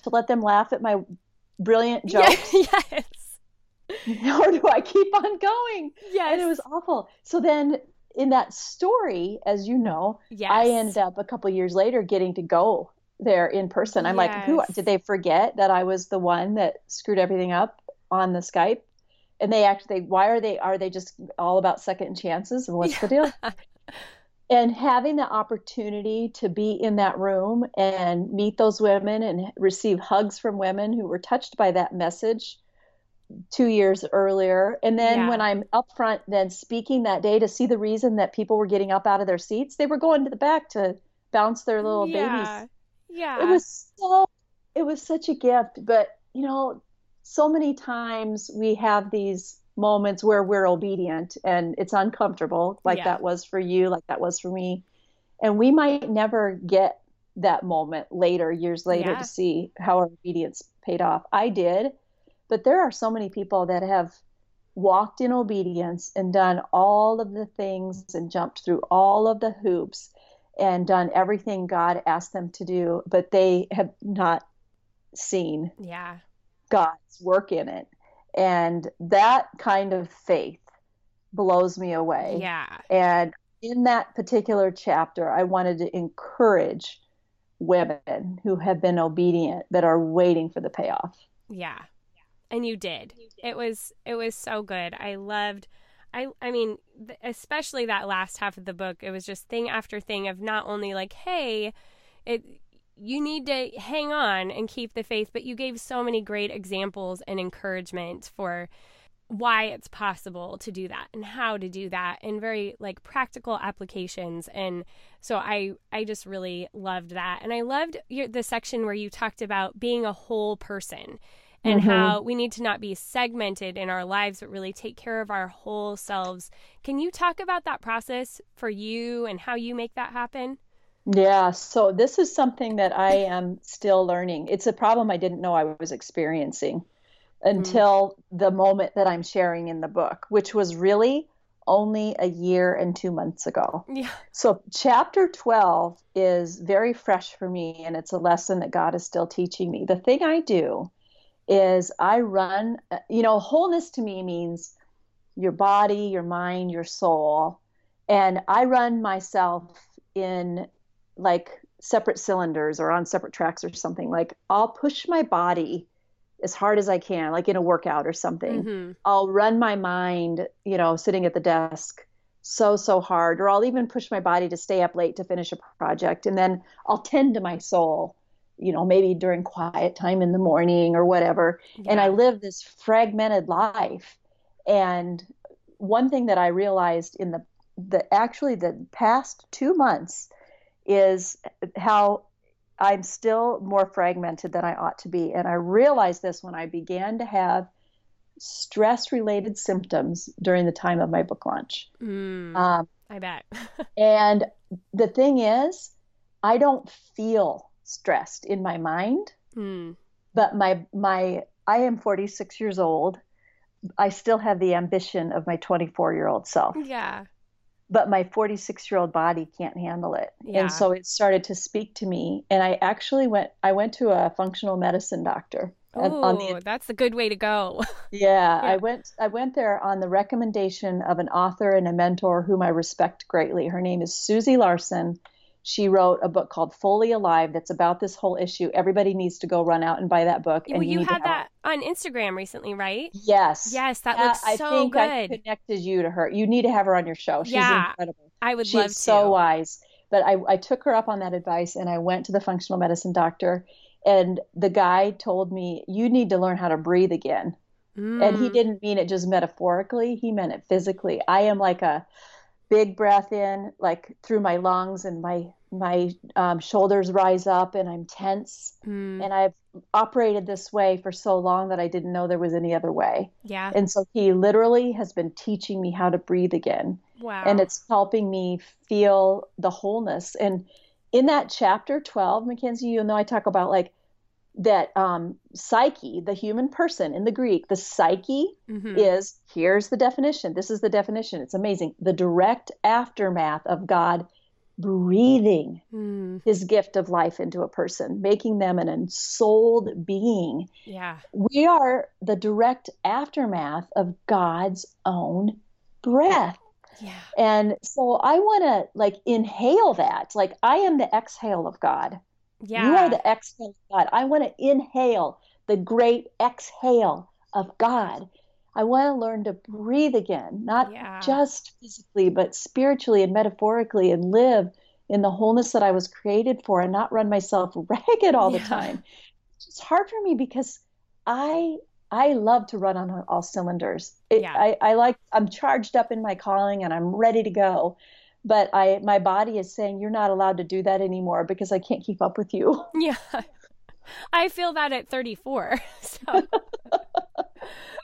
to let them laugh at my brilliant jokes yes. or do i keep on going Yes. and it was awful so then in that story as you know Yes. i ended up a couple years later getting to go there in person. I'm like who did they forget that i was the one that screwed everything up on the skype? And they actually why are they are they just all about second chances? And what's the deal? And having the opportunity to be in that room and meet those women and receive hugs from women who were touched by that message two years earlier. And then Yeah. when i'm up front then speaking that day to see the reason that people were getting up out of their seats they were going to the back to bounce their little yeah. babies Yeah. it was so it was such a gift but you know so many times we have these moments where we're obedient and it's uncomfortable like Yeah. that was for you like that was for me and we might never get that moment later years later Yeah. to see how our obedience paid off i did but there are so many people that have walked in obedience and done all of the things and jumped through all of the hoops and done everything God asked them to do, but they have not seen yeah. God's work in it. And that kind of faith blows me away. Yeah. And in that particular chapter, I wanted to encourage women who have been obedient but are waiting for the payoff. Yeah. And you did. It was it was so good. I loved I I mean, especially that last half of the book. It was just thing after thing of not only like, hey, it you need to hang on and keep the faith, but you gave so many great examples and encouragement for why it's possible to do that and how to do that and very like practical applications and so i i just really loved that and i loved your, the section where you talked about being a whole person and Mhm. how we need to not be segmented in our lives but really take care of our whole selves can you talk about that process for you and how you make that happen Yeah, so this is something that I am still learning. It's a problem I didn't know I was experiencing until mm-hmm. the moment that I'm sharing in the book, which was really only a year and two months ago. Yeah. So, chapter 12 is very fresh for me, and it's a lesson that God is still teaching me. The thing I do is I run, you know, wholeness to me means your body, your mind, your soul. And I run myself in like separate cylinders or on separate tracks or something. Like I'll push my body as hard as I can, like in a workout or something. Mm-hmm. I'll run my mind, you know, sitting at the desk so, so hard, or I'll even push my body to stay up late to finish a project. And then I'll tend to my soul, you know, maybe during quiet time in the morning or whatever. Yeah. And I live this fragmented life. And one thing that I realized in the, the actually the past two months is how I'm still more fragmented than I ought to be. And I realized this when I began to have stress related symptoms during the time of my book launch. Mm, um, I bet. and the thing is, I don't feel stressed in my mind, mm. but my, my, I am 46 years old. I still have the ambition of my 24 year old self. Yeah but my 46 year old body can't handle it yeah. and so it started to speak to me and i actually went i went to a functional medicine doctor Oh, that's a good way to go. yeah, yeah, I went I went there on the recommendation of an author and a mentor whom I respect greatly. Her name is Susie Larson she wrote a book called Fully Alive that's about this whole issue. Everybody needs to go run out and buy that book. Well, you, you had that on Instagram recently, right? Yes. Yes, that looks I so think good. I connected you to her. You need to have her on your show. She's yeah, incredible. I would She's love to. so wise. But I, I took her up on that advice and I went to the functional medicine doctor and the guy told me, You need to learn how to breathe again. Mm. And he mm. didn't mean it just metaphorically, he meant it physically. I am like a big breath in, like through my lungs, and my my um, shoulders rise up, and I'm tense. Mm. And I've operated this way for so long that I didn't know there was any other way. Yeah. And so he literally has been teaching me how to breathe again. Wow. And it's helping me feel the wholeness. And in that chapter 12, Mackenzie, you know, I talk about like that um, psyche, the human person in the Greek, the psyche mm-hmm. is here's the definition. This is the definition. It's amazing. The direct aftermath of God breathing mm. his gift of life into a person, making them an ensouled being. Yeah. We are the direct aftermath of God's own breath. Yeah. And so I want to like inhale that. Like I am the exhale of God. Yeah. You are the exhale of God. I want to inhale the great exhale of God. I want to learn to breathe again, not yeah. just physically, but spiritually and metaphorically, and live in the wholeness that I was created for and not run myself ragged all yeah. the time. It's hard for me because I I love to run on all cylinders. It, yeah. I, I like I'm charged up in my calling and I'm ready to go but I my body is saying you're not allowed to do that anymore because I can't keep up with you. Yeah. I feel that at 34. So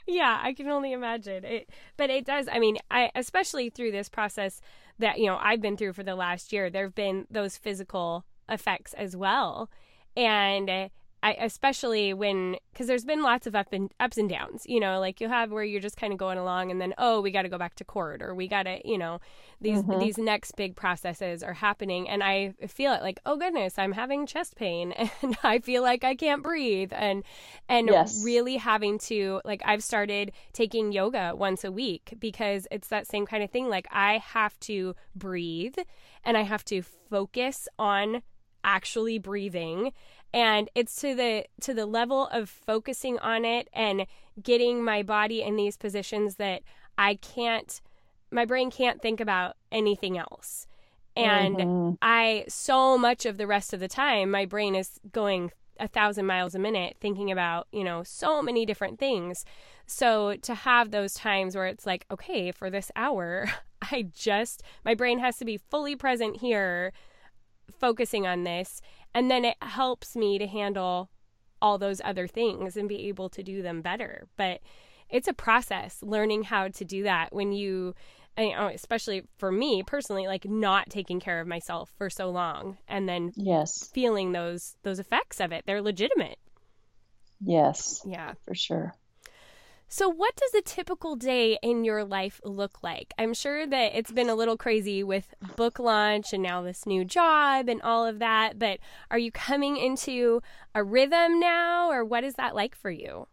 Yeah, I can only imagine. It but it does. I mean, I especially through this process that, you know, I've been through for the last year, there've been those physical effects as well. And I, especially when because there's been lots of up and ups and downs you know like you have where you're just kind of going along and then oh we got to go back to court or we got to you know these mm-hmm. these next big processes are happening and i feel it like oh goodness i'm having chest pain and i feel like i can't breathe and and yes. really having to like i've started taking yoga once a week because it's that same kind of thing like i have to breathe and i have to focus on actually breathing and it's to the to the level of focusing on it and getting my body in these positions that I can't my brain can't think about anything else. And mm-hmm. I so much of the rest of the time my brain is going a thousand miles a minute thinking about, you know, so many different things. So to have those times where it's like, okay, for this hour, I just my brain has to be fully present here focusing on this and then it helps me to handle all those other things and be able to do them better but it's a process learning how to do that when you you know, especially for me personally, like not taking care of myself for so long and then yes, feeling those those effects of it. They're legitimate. Yes. Yeah. For sure. So, what does a typical day in your life look like? I'm sure that it's been a little crazy with book launch and now this new job and all of that, but are you coming into a rhythm now, or what is that like for you?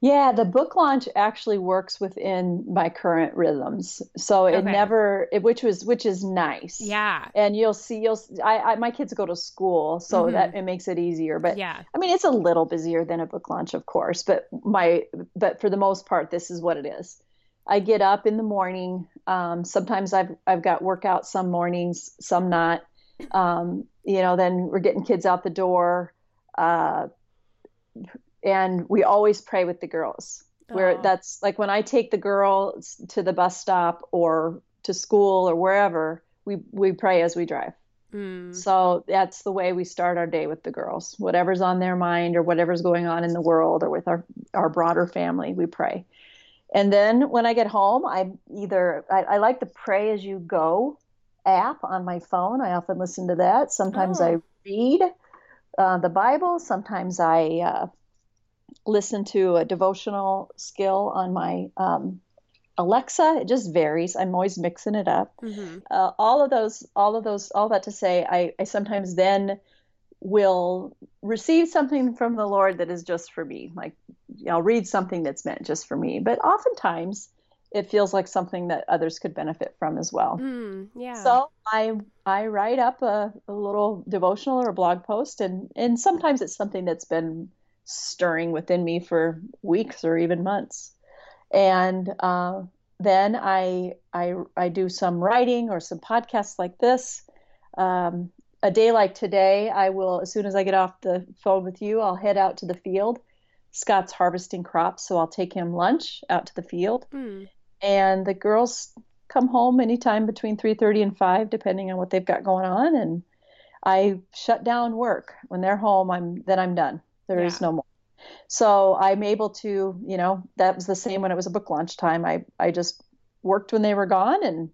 Yeah, the book launch actually works within my current rhythms. So it Okay. never, it, which was, which is nice. Yeah. And you'll see, you'll, I, I my kids go to school, so Mhm. that it makes it easier. But Yeah. I mean, it's a little busier than a book launch, of course, but my, but for the most part, this is what it is. I get up in the morning. Um, sometimes I've, I've got workouts some mornings, some not. Um, you know, then we're getting kids out the door. Uh, and we always pray with the girls where that's like when I take the girls to the bus stop or to school or wherever, we, we pray as we drive. Mm. So that's the way we start our day with the girls. Whatever's on their mind or whatever's going on in the world or with our, our broader family, we pray. And then when I get home, I either, I, I like the Pray As You Go app on my phone. I often listen to that. Sometimes I Oh. read uh, the Bible. Sometimes I uh, listen to a devotional skill on my um, Alexa. It just varies. I'm always mixing it up hmm uh, all of those all of those all that to say I, I sometimes then will receive something from the lord that is just for me like i'll read something that's meant just for me but oftentimes it feels like something that others could benefit from as well Mm, yeah. so i i write up a, a little devotional or a blog post and and sometimes it's something that's been stirring within me for weeks or even months and uh, then I, I I do some writing or some podcasts like this. Um, a day like today, I will as soon as I get off the phone with you, I'll head out to the field. Scott's harvesting crops, so I'll take him lunch out to the field, Mm. and the girls come home anytime between 3:30 and 5 depending on what they've got going on and I shut down work when they're home I'm then I'm done There is Yeah. no more so I'm able to you know that was the same when it was a book launch time I I just worked when they were gone and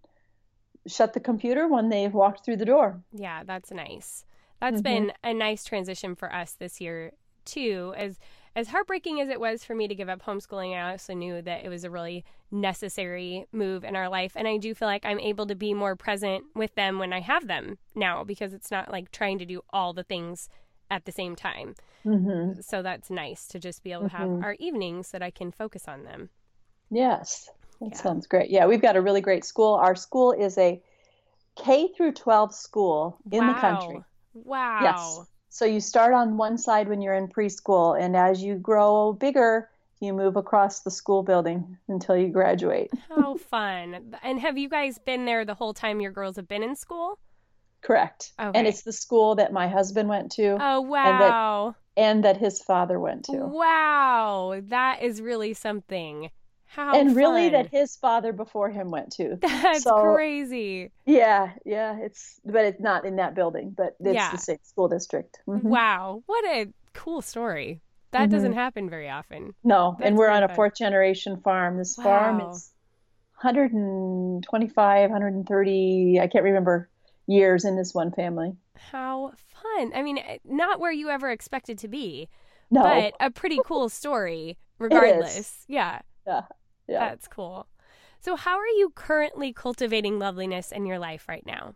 shut the computer when they walked through the door Yeah, that's nice. That's Mhm. been a nice transition for us this year too. As as heartbreaking as it was for me to give up homeschooling, I also knew that it was a really necessary move in our life, and I do feel like I'm able to be more present with them when I have them now because it's not like trying to do all the things at the same time. hmm So that's nice to just be able to have Mhm. our evenings that I can focus on them. Yes, that Yeah. sounds great. Yeah, we've got a really great school. Our school is a K through 12 school in the country. Wow. Yes. So you start on one side when you're in preschool, and as you grow bigger, you move across the school building until you graduate. How fun. And have you guys been there the whole time your girls have been in school? Correct. Okay. And it's the school that my husband went to Oh, wow. and that his father went to. Wow. That is really something. How and really that his father before him went to. That's so- crazy. Yeah, yeah, it's but it's not in that building, but it's Yeah. the same school district. Mhm. Wow. What a cool story. That Mhm. doesn't happen very often. No, That's and we're on a fourth generation farm. This farm Wow. is 125, 130, I can't remember years in this one family. How fun. I mean, eh, not where you ever expected to be, No, but a pretty cool story regardless. Yeah. yeah, yeah. That's cool. So, how are you currently cultivating loveliness in your life right now?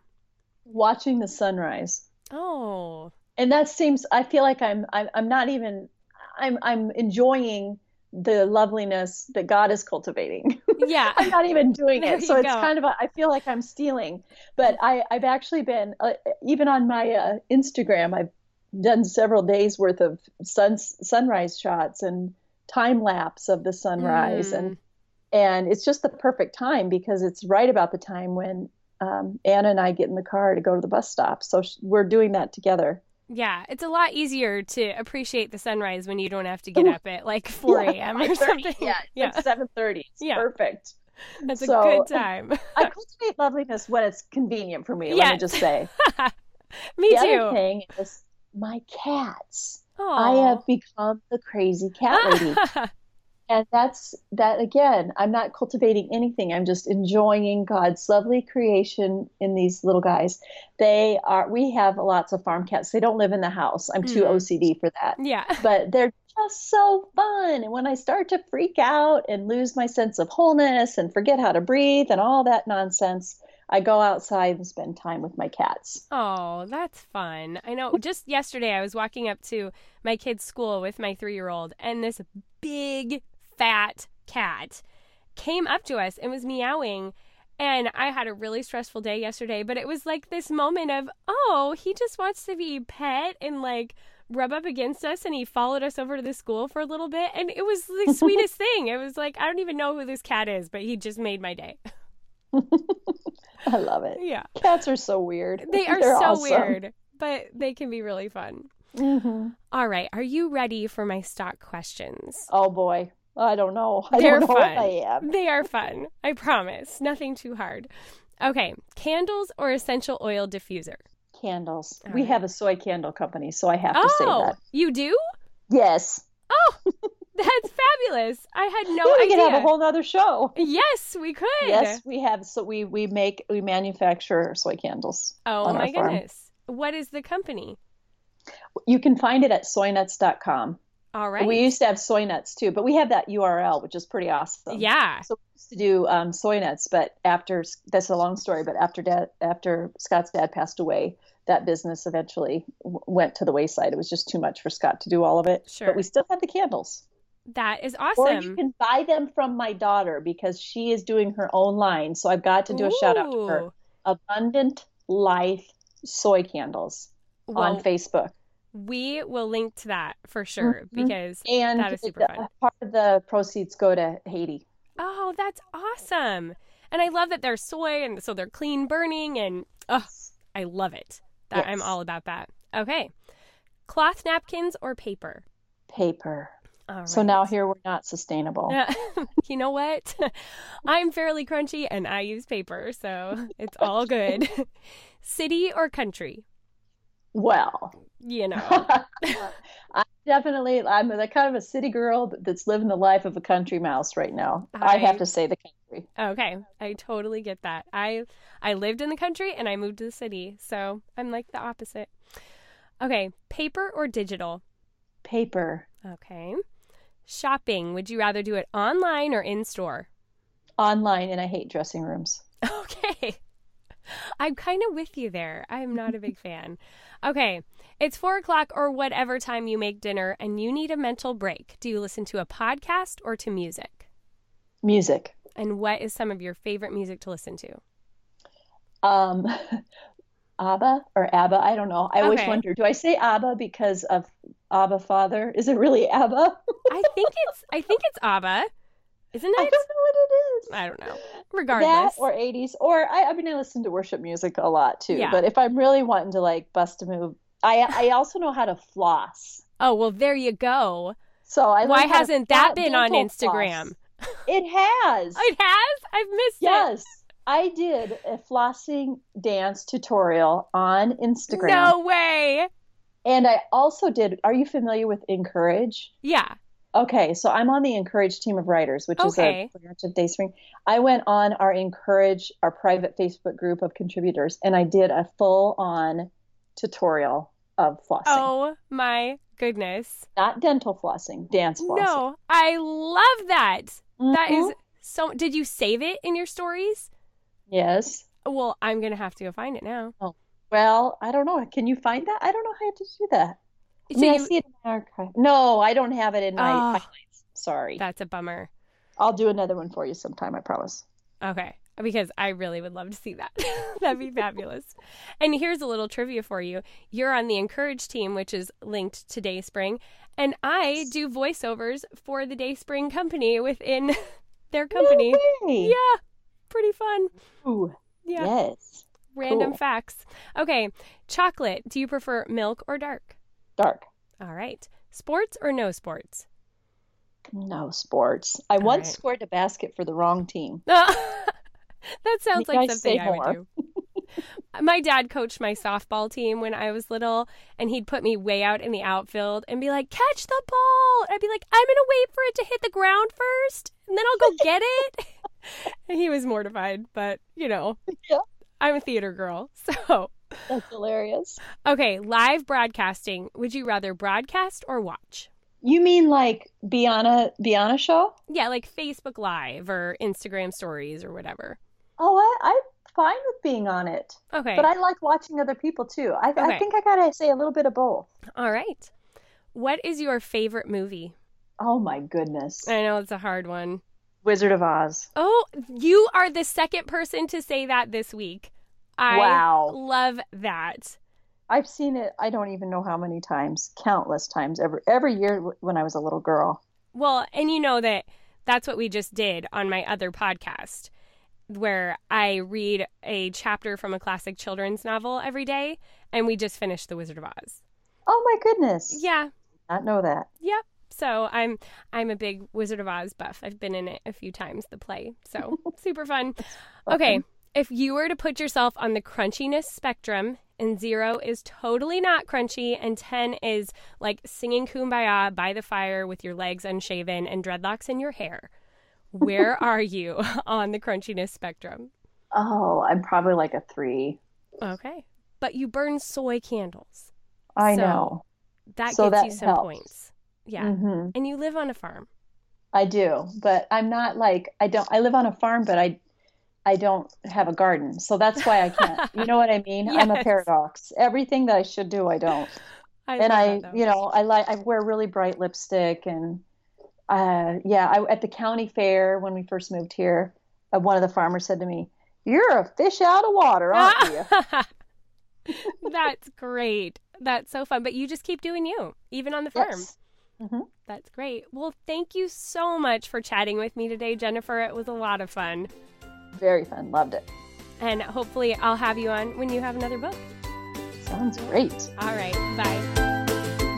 Watching the sunrise. Oh, And that seems, I feel like I'm, I'm, I'm not even, I'm, I'm enjoying the loveliness that God is cultivating. yeah. I'm not even doing it. So it's go. kind of, a, I feel like I'm stealing. But I, I've actually been, uh, even on my uh, Instagram, I've done several days worth of sun, sunrise shots and time lapse of the sunrise. And, and it's just the perfect time because it's right about the time when um, Anna and I get in the car to go to the bus stop. So sh- we're doing that together. Yeah, it's a lot easier to appreciate the sunrise when you don't have to get up at like 4 Yeah, a.m. or something. Yeah, yeah, it's 7:30. It's Yeah. perfect. that's a good time. I cultivate loveliness when it's convenient for me. Let me just say. Me the too. other thing is my cats. Aw. I have become the crazy cat lady. And that's that again, I'm not cultivating anything. I'm just enjoying God's lovely creation in these little guys. They are we have lots of farm cats. They don't live in the house. I'm too Mhm. OCD for that. Yeah. But they're just so fun. And when I start to freak out and lose my sense of wholeness and forget how to breathe and all that nonsense, I go outside and spend time with my cats. Oh, that's fun. I know. Just yesterday, I was walking up to my kid's school with my three year old, and this big, fat cat came up to us and was meowing. And I had a really stressful day yesterday, but it was like this moment of, oh, he just wants to be pet and like rub up against us. And he followed us over to the school for a little bit. And it was the sweetest thing. It was like, I don't even know who this cat is, but he just made my day. I love it. Yeah. Cats are so weird. They are They're so awesome. weird, but they can be really fun. Mhm. All right, are you ready for my stock questions? Oh boy. I don't know. I They're don't know fun. what I am. They are fun. I promise. Nothing too hard. Okay, candles or essential oil diffuser? Candles. All we right. have a soy candle company, so I have to say Oh, that. you do? Yes. Oh, that's fabulous. I had no Yeah, we idea. could have a whole other show. yes, we could. Yes, we have. So we we make we manufacture soy candles. Oh my our farm. goodness. What is the company? You can find it at soynuts.com. All right. We used to have soy nuts too, but we have that URL, which is pretty awesome. yeah. So we used to do um, soy nuts, but after that's a long story. But after dad, after Scott's dad passed away, that business eventually w- went to the wayside. It was just too much for Scott to do all of it. Sure. But we still have the candles. That is awesome. Or you can buy them from my daughter because she is doing her own line. So I've got to do a shout out to her. Abundant Life soy candles Well, on Facebook. We will link to that for sure Mhm. because And that is super fun. part of the proceeds go to Haiti. Oh, that's awesome. And I love that they're soy and so they're clean burning and oh, I love it. That I'm all about that. Okay. Cloth napkins or paper? Paper. All So now here we're not sustainable. Yeah. you know what? I'm fairly crunchy and I use paper, so it's all good. City or country? Well, You know. I definitely, I'm the kind of a city girl that's living the life of a country mouse right now. I, I- have to say the country. Okay, I totally get that. I I lived in the country and I moved to the city, so I'm like the opposite. Okay, paper or digital? Paper. Okay. Shopping, would you rather do it online or in store? Online, and I hate dressing rooms. Okay. I'm kind of with you there. I'm not a big fan. Okay. It's four o'clock or whatever time you make dinner and you need a mental break. Do you listen to a podcast or to music? Music. And what is some of your favorite music to listen to? Um, Abba or Abba, I don't know. I always wonder, do I say Abba because of Abba Father? Is it really Abba? I think it's I think it's ABBA. Isn't I don't know what it is. I don't know. That Regardless. or 80s, or I, I mean, I listen to worship music a lot too. Yeah. But if I'm really wanting to like bust a move, I I also know how to floss. oh, well there you go. So I Why learned how to hasn't that been on Instagram? floss. It has. It has? I've missed yes, I did a flossing dance tutorial on. Instagram, No way. and I also did. Are you familiar with Encourage? Yeah. Okay, so I'm on the Encourage team of writers, which Okay. is a branch of Dayspring. I went on our Encourage, our private Facebook group of contributors, and I did a full-on tutorial of flossing. Oh my goodness. Not dental flossing, dance flossing. No, I love that. That Mhm. is so. Did you save it in your stories? Yes. Well, I'm gonna have to go find it now. Oh, Well, I don't know. Can you find that? I don't know how to do that. I So mean, I see it in my archive. No, I don't have it in my Oh. highlights. Sorry. that's a bummer. I'll do another one for you sometime, I promise. Okay, because I really would love to see that. That'd be fabulous. And here's a little trivia for you. You're on the Encourage team, which is linked to Dayspring, and I do voiceovers for the Dayspring company within their company. No. Yeah, pretty fun. Ooh, Yeah, Yes. random cool. facts. Okay, chocolate. Do you prefer milk or dark? Dark. All right. Sports or no sports? No sports. I All once right. scored a basket for the wrong team. that sounds You like guys something I would do. my dad coached my softball team when I was little, and he'd put me way out in the outfield and be like, "Catch the ball!" And I'd be like, "I'm gonna wait for it to hit the ground first, and then I'll go get it." and he was mortified, but you know, Yeah. I'm a theater girl, so That's hilarious. okay. Live broadcasting. Would you rather broadcast or watch? You mean like be on a be on a show? Yeah, like Facebook Live or Instagram Stories or whatever. Oh, I, I'm fine with being on it. Okay. But I like watching other people too. I, Okay. I think I gotta say a little bit of both. All right. What is your favorite movie? Oh my goodness. I know it's a hard one. Wizard of Oz. Oh, you are the second person to say that this week. I Wow. love that. I've seen it. I don't even know how many times, countless times, every every year when I was a little girl. Well, and you know that that's what we just did on my other podcast, where I read a chapter from a classic children's novel every day, and we just finished The Wizard of Oz. Oh my goodness! Yeah, Not know that. Yep. So I'm I'm a big Wizard of Oz buff. I've been in it a few times, the play. So super fun. Okay. If you were to put yourself on the crunchiness spectrum and zero is totally not crunchy and 10 is like singing kumbaya by the fire with your legs unshaven and dreadlocks in your hair, where are you on the crunchiness spectrum? Oh, I'm probably like a three. Okay. But you burn soy candles. I So, know. That So gives that you some helps. points. Yeah. hmm And you live on a farm. I do, but I'm not like I don't. I live on a farm, but I I don't have a garden, so that's why I can't. You know what I mean? I'm a paradox. Everything that I should do, I don't. I and I, that, you know, I like I wear really bright lipstick and uh yeah, I at the county fair when we first moved here, uh, one of the farmers said to me, "You're a fish out of water, aren't you?" That's great. That's so fun. But you just keep doing you, even on the farm. Yes. hmm That's great. Well, thank you so much for chatting with me today, Jennifer. It was a lot of fun. Very fun. Loved it. And hopefully, I'll have you on when you have another book. Sounds great. All right. Bye.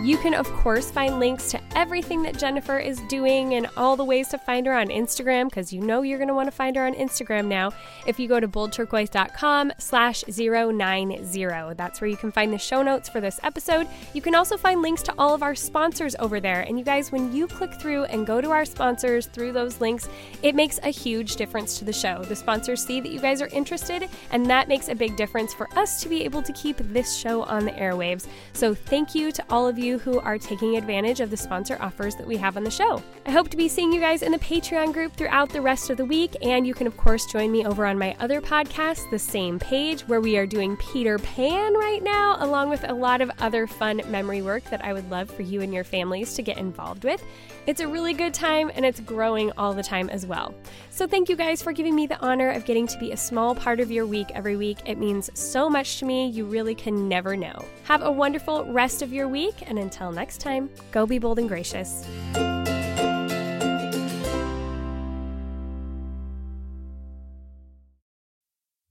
You can, of course, find links to everything that Jennifer is doing and all the ways to find her on Instagram, because you know you're going to want to find her on Instagram now. If you go to boldturquoise.com slash 090, that's where you can find the show notes for this episode. You can also find links to all of our sponsors over there. And you guys, when you click through and go to our sponsors through those links, it makes a huge difference to the show. The sponsors see that you guys are interested, and that makes a big difference for us to be able to keep this show on the airwaves. So thank you to all of you who are taking advantage of the sponsor offers that we have on the show. I hope to be seeing you guys in the Patreon group throughout the rest of the week, and you can, of course, join me over on my other podcast, The Same Page, where we are doing Peter Pan right now, along with a lot of other fun memory work that I would love for you and your families to get involved with. It's a really good time and it's growing all the time as well. So, thank you guys for giving me the honor of getting to be a small part of your week every week. It means so much to me, you really can never know. Have a wonderful rest of your week, and until next time, go be bold and gracious.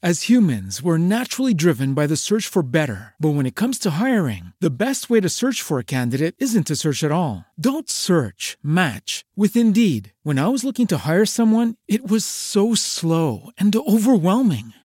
As humans, we're naturally driven by the search for better. But when it comes to hiring, the best way to search for a candidate isn't to search at all. Don't search, match with Indeed. When I was looking to hire someone, it was so slow and overwhelming.